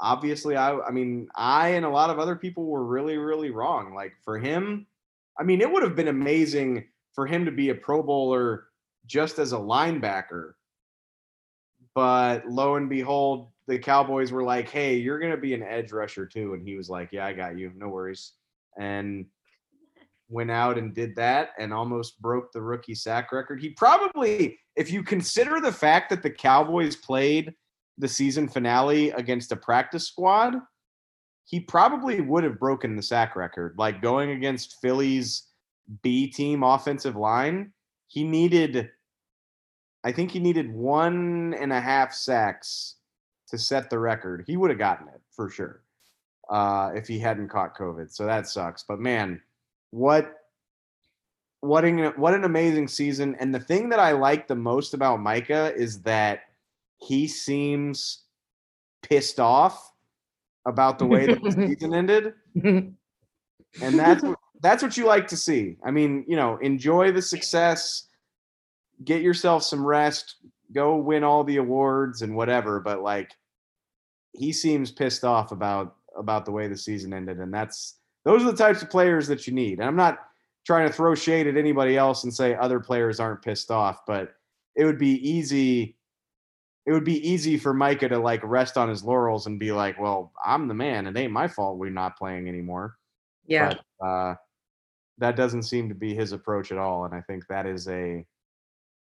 obviously, I, I mean, I and a lot of other people were really, really wrong. Like for him, I mean, it would have been amazing for him to be a Pro Bowler just as a linebacker. But lo and behold, the Cowboys were like, hey, you're going to be an edge rusher too. And he was like, yeah, I got you. No worries. And went out and did that and almost broke the rookie sack record. He probably, if you consider the fact that the Cowboys played the season finale against a practice squad, he probably would have broken the sack record. Like going against Philly's B team offensive line, he needed, I think he needed one and a half sacks to set the record. He would have gotten it for sure uh, if he hadn't caught COVID. So that sucks. But man, what what an, what an amazing season. And the thing that I like the most about Micah is that he seems pissed off about the way that the season ended. And that's what, that's what you like to see. I mean, you know, enjoy the success, get yourself some rest, go win all the awards and whatever, but like he seems pissed off about about the way the season ended and that's those are the types of players that you need. And I'm not trying to throw shade at anybody else and say other players aren't pissed off, but it would be easy it would be easy for Micah to like rest on his laurels and be like, "Well, I'm the man. It ain't my fault we're not playing anymore." yeah. But uh, that doesn't seem to be his approach at all, and I think that is a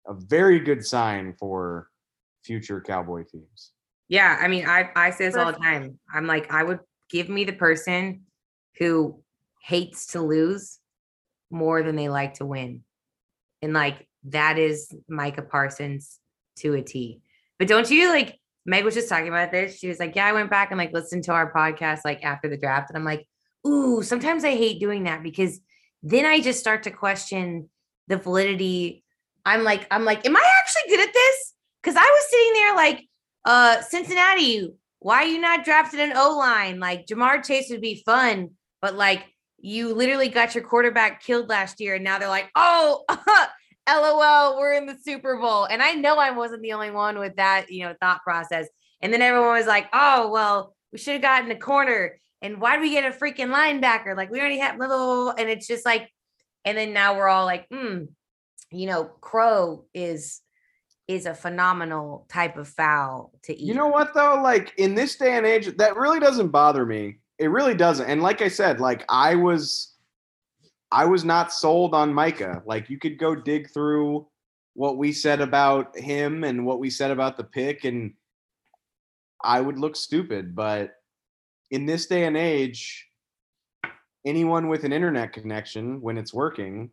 a very good sign for future Cowboy teams. Yeah, I mean, I I say this all the time. I'm like, I would give me the person who hates to lose more than they like to win, and like that is Micah Parsons to a T. But don't you like? Meg was just talking about this. She was like, "Yeah, I went back and like listened to our podcast like after the draft," and I'm like, "Ooh, sometimes I hate doing that because then I just start to question the validity." I'm like, I'm like, am I actually good at this? Because I was sitting there like uh Cincinnati, why are you not drafted an O line? Like Ja'Marr Chase would be fun, but like you literally got your quarterback killed last year, and now they're like, oh, lol, we're in the Super Bowl. And I know I wasn't the only one with that, you know, thought process. And then everyone was like, oh, well, we should have gotten a corner. And why do we get a freaking linebacker? Like we already have blah, blah, blah, blah. and it's just like, and then now we're all like, hmm, you know, Crow is is a phenomenal type of fowl to eat. You know what though? Like in this day and age, that really doesn't bother me. It really doesn't. And like I said, like I was I was not sold on Micah. Like you could go dig through what we said about him and what we said about the pick and I would look stupid, but in this day and age, anyone with an internet connection when it's working,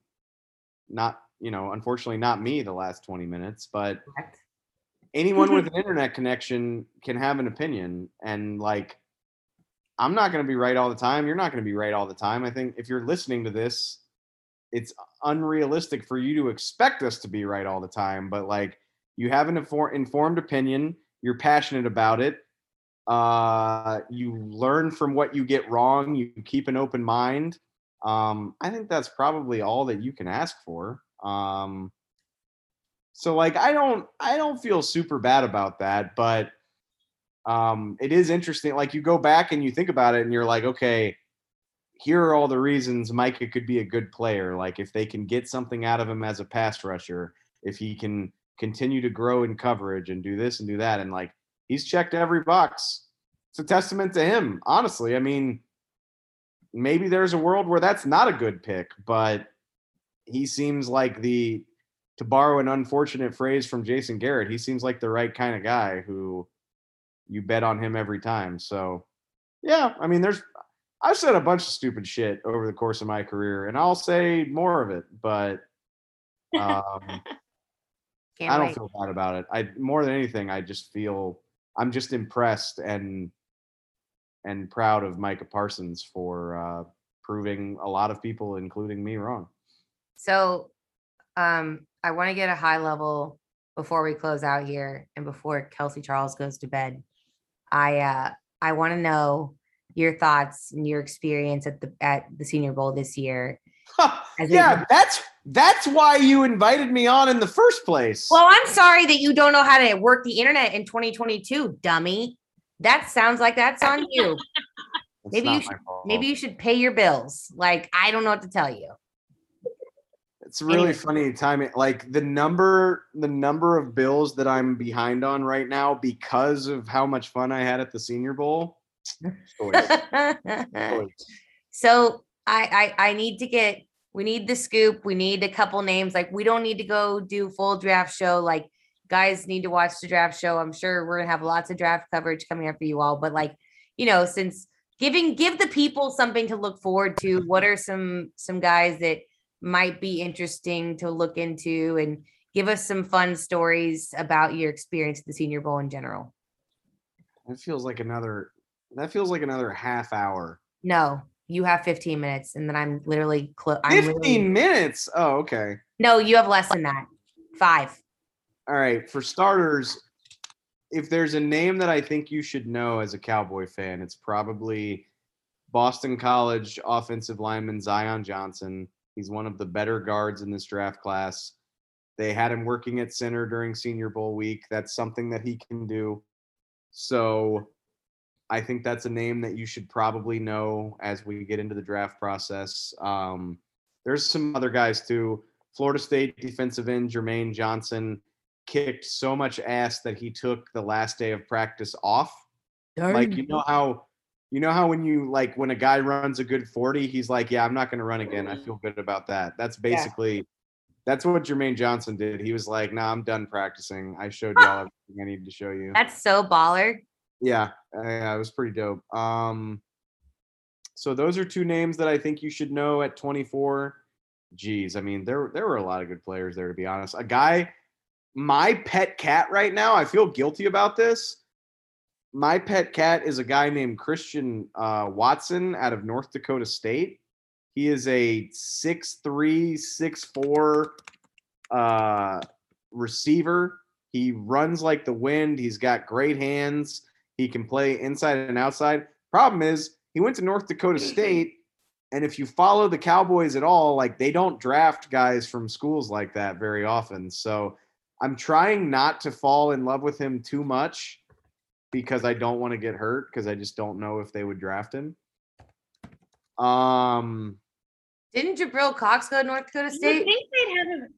not, you know, unfortunately not me the last 20 minutes, but anyone with an internet connection can have an opinion and like i'm not going to be right all the time you're not going to be right all the time i think if you're listening to this it's unrealistic for you to expect us to be right all the time but like you have an infor- informed opinion you're passionate about it uh you learn from what you get wrong you keep an open mind um i think that's probably all that you can ask for um so like I don't I don't feel super bad about that, but um it is interesting. Like you go back and you think about it and you're like, okay, here are all the reasons Micah could be a good player. Like if they can get something out of him as a pass rusher, if he can continue to grow in coverage and do this and do that. And like he's checked every box. It's a testament to him, honestly. I mean, maybe there's a world where that's not a good pick, but he seems like the to borrow an unfortunate phrase from Jason Garrett, he seems like the right kind of guy who you bet on him every time. So, yeah, I mean, there's I've said a bunch of stupid shit over the course of my career, and I'll say more of it, but um, I don't wait. feel bad about it. I more than anything, I just feel I'm just impressed and and proud of Micah Parsons for uh, proving a lot of people, including me, wrong. So um I want to get a high level before we close out here and before Kelsey Charles goes to bed. I uh I want to know your thoughts and your experience at the at the senior bowl this year. A- yeah, that's that's why you invited me on in the first place. Well, I'm sorry that you don't know how to work the internet in 2022, dummy. That sounds like that's on you. Maybe you should- Maybe you should pay your bills. Like I don't know what to tell you. It's really anyway. funny timing. Like the number, the number of bills that I'm behind on right now because of how much fun I had at the Senior Bowl. Stories. Stories. so I, I I need to get we need the scoop. We need a couple names. Like we don't need to go do full draft show. Like guys need to watch the draft show. I'm sure we're gonna have lots of draft coverage coming up for you all. But like, you know, since giving give the people something to look forward to, what are some some guys that might be interesting to look into and give us some fun stories about your experience at the senior bowl in general. That feels like another. That feels like another half hour. No, you have 15 minutes and then I'm literally close. I'm Fifteen literally- minutes. Oh, okay. No, you have less than that. Five. All right. For starters, if there's a name that I think you should know as a Cowboy fan, it's probably Boston College offensive lineman Zion Johnson. He's one of the better guards in this draft class. They had him working at center during Senior Bowl week. That's something that he can do. So I think that's a name that you should probably know as we get into the draft process. Um, there's some other guys too. Florida State defensive end Jermaine Johnson kicked so much ass that he took the last day of practice off. Like you know how you know how when you like when a guy runs a good 40, he's like, Yeah, I'm not gonna run again. I feel good about that. That's Yeah. basically that's what Jermaine Johnson did. He was like, Nah, I'm done practicing. I showed y'all everything I needed to show you. That's so baller. Yeah, uh, yeah, it was pretty dope. Um, so those are two names that I think you should know at 24. Geez, I mean, there there were a lot of good players there to be honest. A guy, my pet cat right now. I feel guilty about this. My pet cat is a guy named Christian uh, Watson out of North Dakota State. He is a 6'3", 6'4", uh, receiver. He runs like the wind. He's got great hands. He can play inside and outside. Problem is, he went to North Dakota State, and if you follow the Cowboys at all, like they don't draft guys from schools like that very often. So I'm trying not to fall in love with him too much because I don't want to get hurt because I just don't know if they would draft him. Um, Didn't Jabril Cox go to North Dakota You State? think they'd have him.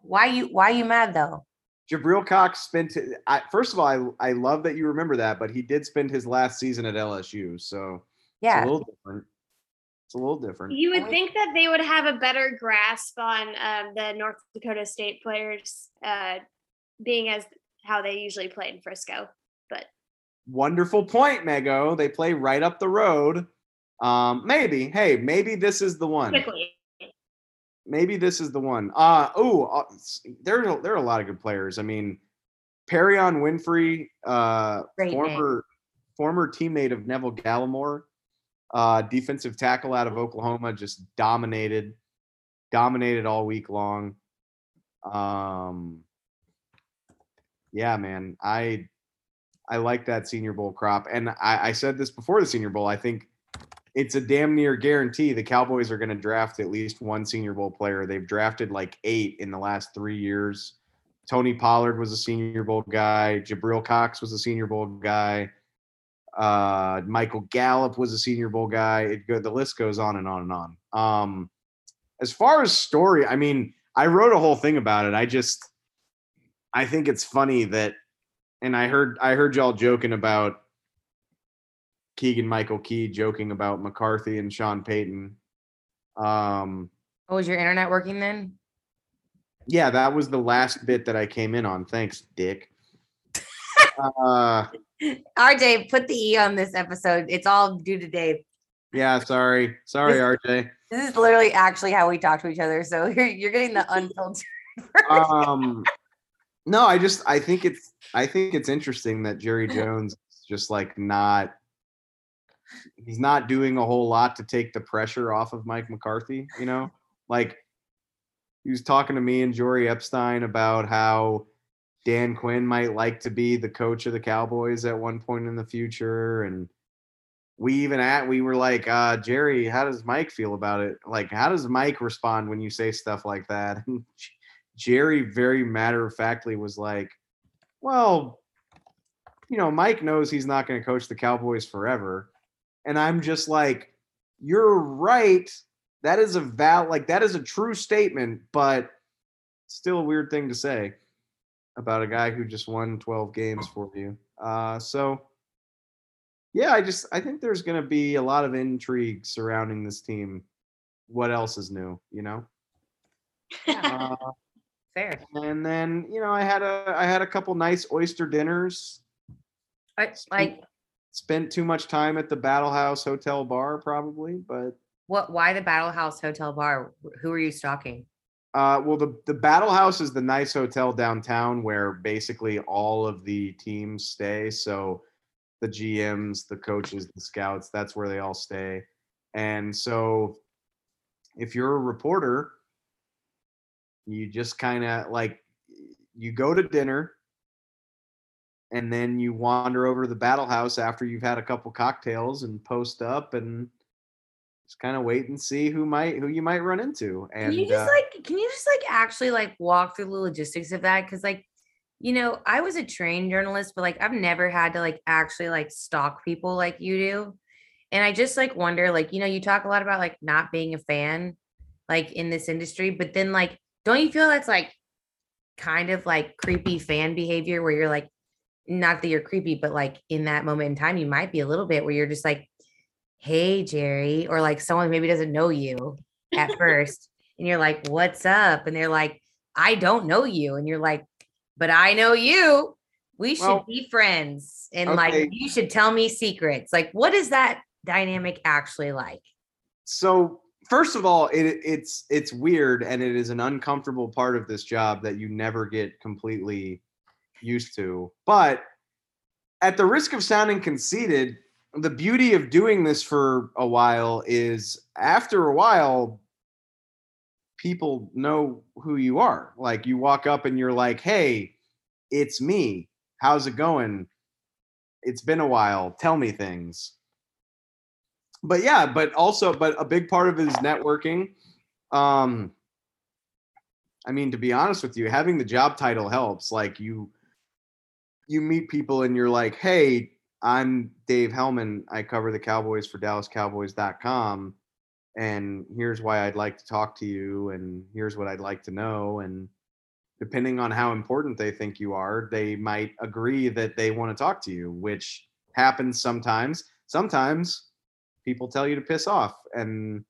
Why you why you mad though? Jabril Cox spent. I, first of all, I I love that you remember that, but he did spend his last season at LSU, so Yeah. it's a little different. It's a little different. You would think that they would have a better grasp on um, the North Dakota State players, uh, being as how they usually play in Frisco. But Wonderful point, Mego. They play right up the road. Um, maybe. Hey, maybe this is the one. quickly, maybe this is the one. Uh oh, uh, there are there are a lot of good players. I mean, Perrion Winfrey, uh, Great name. former former teammate of Neville Gallimore, uh, defensive tackle out of Oklahoma, just dominated, dominated all week long. Um, yeah, man, I I like that Senior Bowl crop, and I, I said this before the Senior Bowl. I think it's a damn near guarantee the Cowboys are going to draft at least one Senior Bowl player. They've drafted like eight in the last three years. Tony Pollard was a Senior Bowl guy. Jabril Cox was a Senior Bowl guy. Uh, Michael Gallup was a Senior Bowl guy. It the list goes on and on and on. Um, as far as story, I mean, I wrote a whole thing about it. I just, I think it's funny that, and I heard, I heard y'all joking about Keegan Michael Key joking about McCarthy and Sean Payton. Um, Oh, was your internet working then? yeah, that was the last bit that I came in on. Thanks, Dick. uh, RJ, put the E on this episode. It's all due to Dave. yeah, sorry, sorry, RJ. This is literally actually how we talk to each other. So you're, you're getting the unfiltered. Um, no, I just I think it's I think it's interesting that Jerry Jones is just like not he's not doing a whole lot to take the pressure off of Mike McCarthy. You know, like he was talking to me and Jori Epstein about how Dan Quinn might like to be the coach of the Cowboys at one point in the future. And we even at we were like, uh, Jerry, how does Mike feel about it? Like, how does Mike respond when you say stuff like that? And Jerry very matter of factly was like, Well, you know, Mike knows he's not going to coach the Cowboys forever. And I'm just like, You're right. That is a val like that is a true statement, but still a weird thing to say about a guy who just won 12 games for you. Uh, so yeah, I just I think there's going to be a lot of intrigue surrounding this team. What else is new, you know? Uh, Fair. and then you know I had a I had a couple nice oyster dinners. I, like Spent too much time at the Battle House Hotel bar, probably, but what? Why the Battle House Hotel Bar? Who are you stalking? Uh, well, the the Battle House is the nice hotel downtown where basically all of the teams stay. So the GMs, the coaches, the scouts, that's where they all stay. And so if you're a reporter, you just kind of like you go to dinner and then you wander over to the Battle House after you've had a couple cocktails and post up and just kind of wait and see who might who you might run into. And Can you just uh, like can you just like actually like walk through the logistics of that? Cause like, you know, I was a trained journalist, but like I've never had to like actually like stalk people like you do. And I just like wonder, like, you know, you talk a lot about like not being a fan, like in this industry, but then like, don't you feel that's like kind of like creepy fan behavior where you're like, not that you're creepy, but like in that moment in time, you might be a little bit where you're just like, hey, Jerry, or like someone maybe doesn't know you at first. And you're like, what's up? And they're like, I don't know you. And you're like, but I know you. We should Well, be friends. And okay. like, you should tell me secrets. Like, what is that dynamic actually like? so first of all it, it's it's weird and it is an uncomfortable part of this job that you never get completely used to but at the risk of sounding conceited the beauty of doing this for a while is after a while people know who you are. Like you walk up and you're like hey it's me. How's it going? It's been a while. Tell me things but yeah, but also, but a big part of it is networking. Um, I mean, to be honest with you, having the job title helps. Like you, you meet people and you're like, "Hey, I'm Dave Helman. I cover the Cowboys for DallasCowboys.com, and here's why I'd like to talk to you, and here's what I'd like to know." And depending on how important they think you are, they might agree that they want to talk to you, which happens sometimes. Sometimes people tell you to piss off, and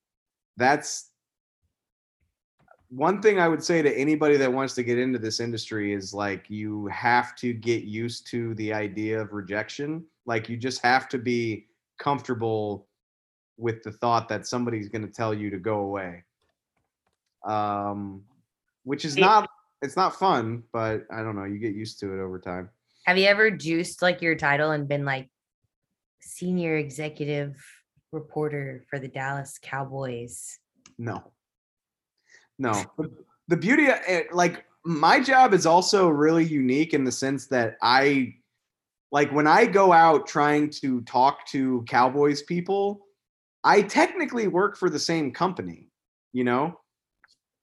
that's one thing I would say to anybody that wants to get into this industry is like you have to get used to the idea of rejection. Like you just have to be comfortable with the thought that somebody's going to tell you to go away. Um, which is not it's not fun, but I don't know, you get used to it over time. Have you ever juiced like your title and been like senior executive reporter for the Dallas Cowboys? No. No. The, beauty of it, like my job is also really unique in the sense that I like when I go out trying to talk to Cowboys people, I technically work for the same company, you know?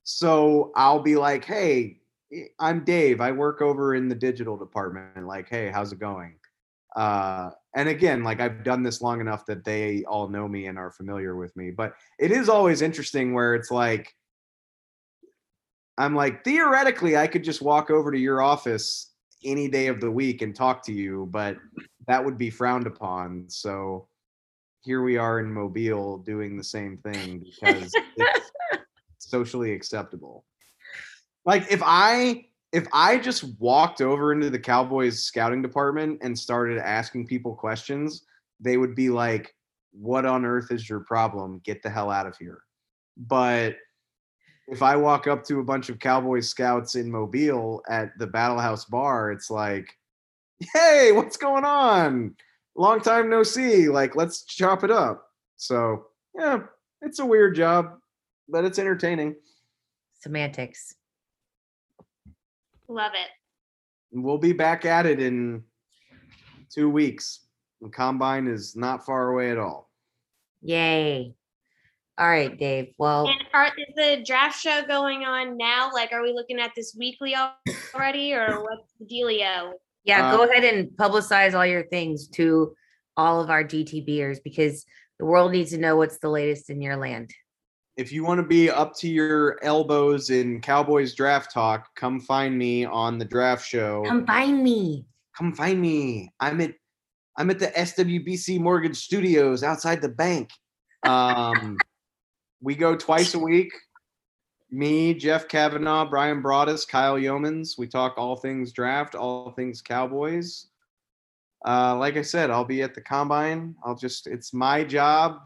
So I'll be like, "Hey, eh, I'm Dave. I work over in the digital department. Like, hey, how's it going?" Uh, and again, like I've done this long enough that they all know me and are familiar with me. But it is always interesting where it's like, I'm like, theoretically, I could just walk over to your office any day of the week and talk to you, but that would be frowned upon. So here we are in Mobile doing the same thing because it's socially acceptable. Like if I if I just walked over into the Cowboys scouting department and started asking people questions, they would be like, "What on earth is your problem? Get the hell out of here." But if I walk up to a bunch of Cowboys scouts in Mobile at the Battle House bar, it's like, "Hey, what's going on? Long time no see. Like, let's chop it up." So, yeah, it's a weird job, but it's entertaining. Semantics. Love it. We'll be back at it in two weeks. The combine is not far away at all. Yay. All right, Dave. Well, And are is the draft show going on now? Like, are we looking at this weekly already, or what's the dealio? yeah, Uh, go ahead and publicize all your things to all of our GTBers because the world needs to know what's the latest in your land. If you want to be up to your elbows in Cowboys draft talk, come find me on the draft show. Come find me. come find me. I'm at I'm at the SWBC Mortgage Studios outside the bank. Um, we go twice a week. Me, Jeff Kavanaugh, Bryan Broaddus, Kyle Youmans. We talk all things draft, all things Cowboys. Uh, like I said, I'll be at the combine. I'll just it's my job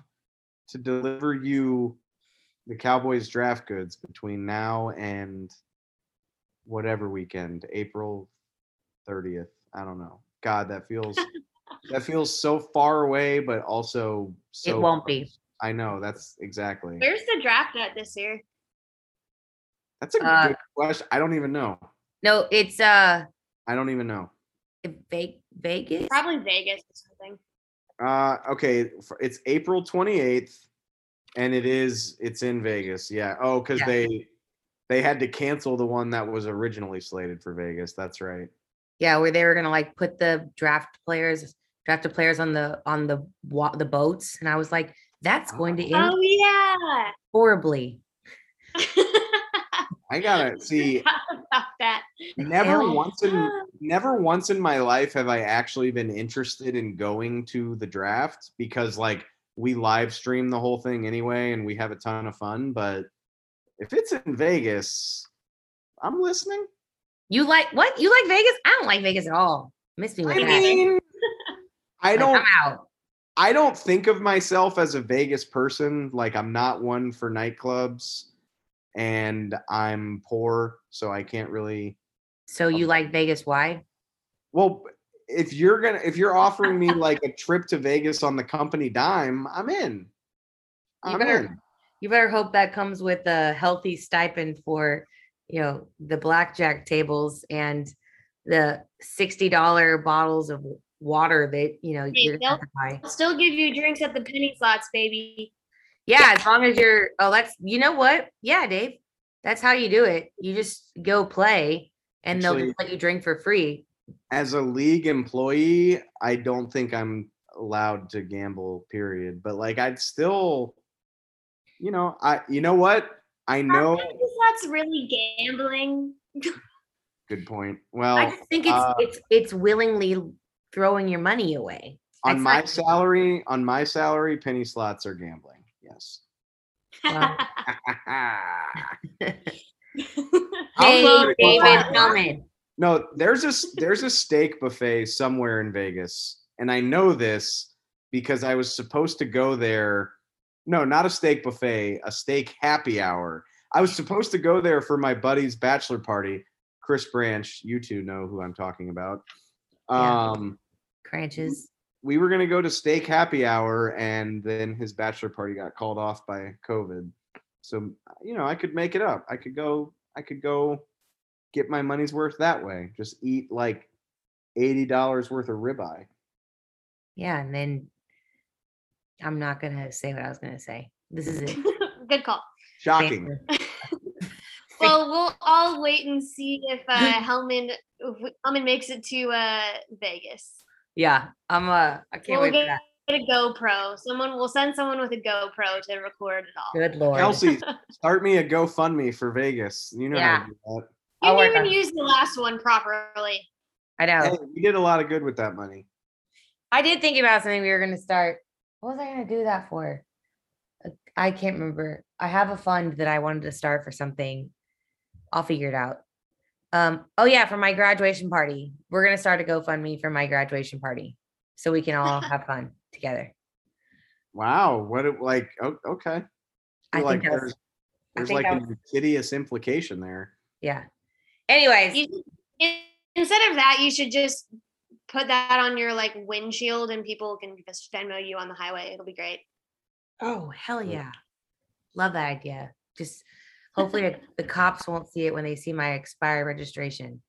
to deliver you the Cowboys draft goods between now and whatever weekend, April 30th. I don't know. God, that feels that feels so far away, but also so it won't be. I know that's exactly. Where's the draft at this year? That's a Uh, good question. I don't even know. No, it's uh I don't even know. Ve- Vegas. Probably Vegas or something. Uh, okay, it's April 28th, and it is it's in Vegas. Yeah. Oh, because Yeah. they they had to cancel the one that was originally slated for Vegas. That's right. Yeah, where they were gonna like put the draft players, drafted players on the on the the boats, and I was like, that's oh. going to end Oh yeah. horribly. I gotta see. About that. Never Hell once in never once in my life have I actually been interested in going to the draft because like we live stream the whole thing anyway and we have a ton of fun. But if it's in Vegas, I'm listening. You like what? You like Vegas? I don't like Vegas at all. Miss me with I that. mean, I don't out. I don't think of myself as a Vegas person. Like I'm not one for nightclubs and I'm poor, so I can't really So you um, like Vegas? Why? Well, if you're gonna if you're offering me like a trip to Vegas on the company dime, I'm in. You I'm better- in. You better hope that comes with a healthy stipend for, you know, the blackjack tables and the sixty dollar bottles of water that you know Hey, you're they'll- buy. I'll still give you drinks at the penny slots, baby. Yeah, as long as you're. Oh, that's you know what? Yeah, Dave, that's how you do it. You just go play, and they'll just let you drink for free. As a league employee, I don't think I'm allowed to gamble, period. But like I'd still, you know, I you know what? I know Penny slots really gambling. Good point. Well, I just think it's uh, it's it's willingly throwing your money away. on It's my not- salary, on my salary, penny slots are gambling. Yes. Wow. Hey, David Helman. No, there's a there's a steak buffet somewhere in Vegas, and I know this because I was supposed to go there. No, not a steak buffet, a steak happy hour. I was supposed to go there for my buddy's bachelor party. Chris Branch, you two know who I'm talking about. Yeah. Um, Cranches. we were gonna go to steak happy hour, and then his bachelor party got called off by COVID. So you know, I could make it up. I could go. I could go get my money's worth that way. Just eat like eighty dollars worth of ribeye. Yeah, and then I'm not gonna say what I was gonna say. This is it. Good call. Shocking. Well, we'll all wait and see if uh, Helman if Helman makes it to uh, Vegas. Yeah, I'm uh I can't We'll wait for get, that. get a GoPro. Someone will send someone with a GoPro to record it all. Good lord. Kelsey, start me a GoFundMe for Vegas. You know Yeah. how to do that. You I'll didn't on even it. use the last one properly. I know. Hey, we did a lot of good with that money. I did think about something we were gonna start. What was I gonna do that for? Uh, I can't remember. I have a fund that I wanted to start for something. I'll figure it out. Um, oh yeah, for my graduation party. We're gonna start a GoFundMe for my graduation party. So we can all have fun together. Wow. What it like o- okay. I feel like think that's there's I there's think like that an insidious implication there. yeah. Anyways, You, instead of that, you should just put that on your like windshield, and people can just Venmo you on the highway. It'll be great. oh hell yeah. Love that idea. Just hopefully the, the cops won't see it when they see my expired registration.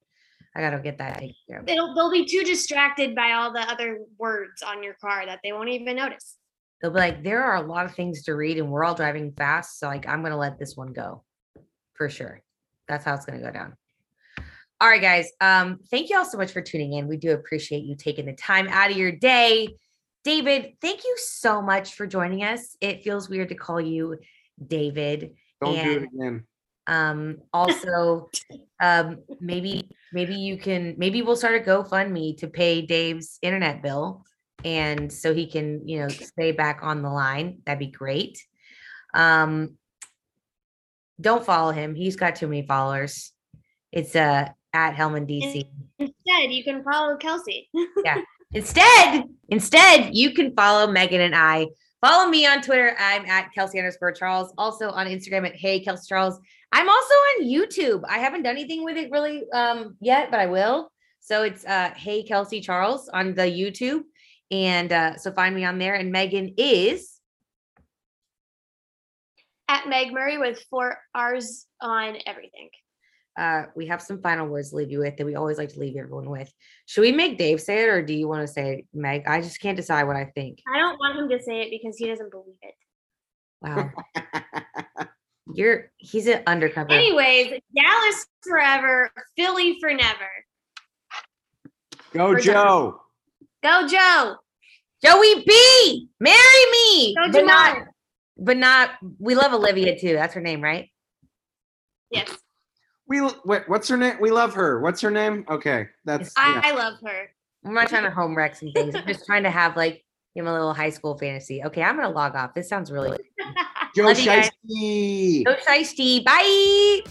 I gotta get that taken care of. It'll they'll be too distracted by all the other words on your car that they won't even notice. they'll be like, there are a lot of things to read and we're all driving fast. So like I'm gonna let this one go for sure. That's how it's gonna go down. All right, guys. Um, thank you all so much for tuning in. We do appreciate you taking the time out of your day. David, thank you so much for joining us. It feels weird to call you David. Don't do it again. Um, also, um, maybe maybe you can maybe we'll start a GoFundMe to pay Dave's internet bill, and so he can you know stay back on the line. That'd be great. Um, don't follow him. He's got too many followers. It's uh at Helman DC. Instead, you can follow Kelsey. Yeah. Instead, instead, you can follow Megan and I. Follow me on Twitter. I'm at Kelsey underscore Charles. Also on Instagram at Hey Kelsey Charles. I'm also on YouTube. I haven't done anything with it really um, yet, but I will. So it's uh, Hey Kelsey Charles on the YouTube, and uh, so find me on there. And Megan is At Meg Murray with four R's on everything. Uh, we have some final words to leave you with that we always like to leave everyone with. Should we make Dave say it, or do you want to say it, Meg? I just can't decide what I think. I don't want him to say it because he doesn't believe it. Wow, you're he's an undercover. Anyways, Dallas forever, Philly for never. Go We're done. Joe. Go Joe. Joey B, marry me, Go but not, but not. We love Olivia too. That's her name, right? Yes, We l- wait, what's her name? We love her. What's her name? Okay, that's I, yeah. I love her. I'm not trying to home wreck some things. I'm just trying to have like you know a little high school fantasy. Okay, I'm gonna log off. This sounds really Joe Love. Shiesty. so shiesty. Bye.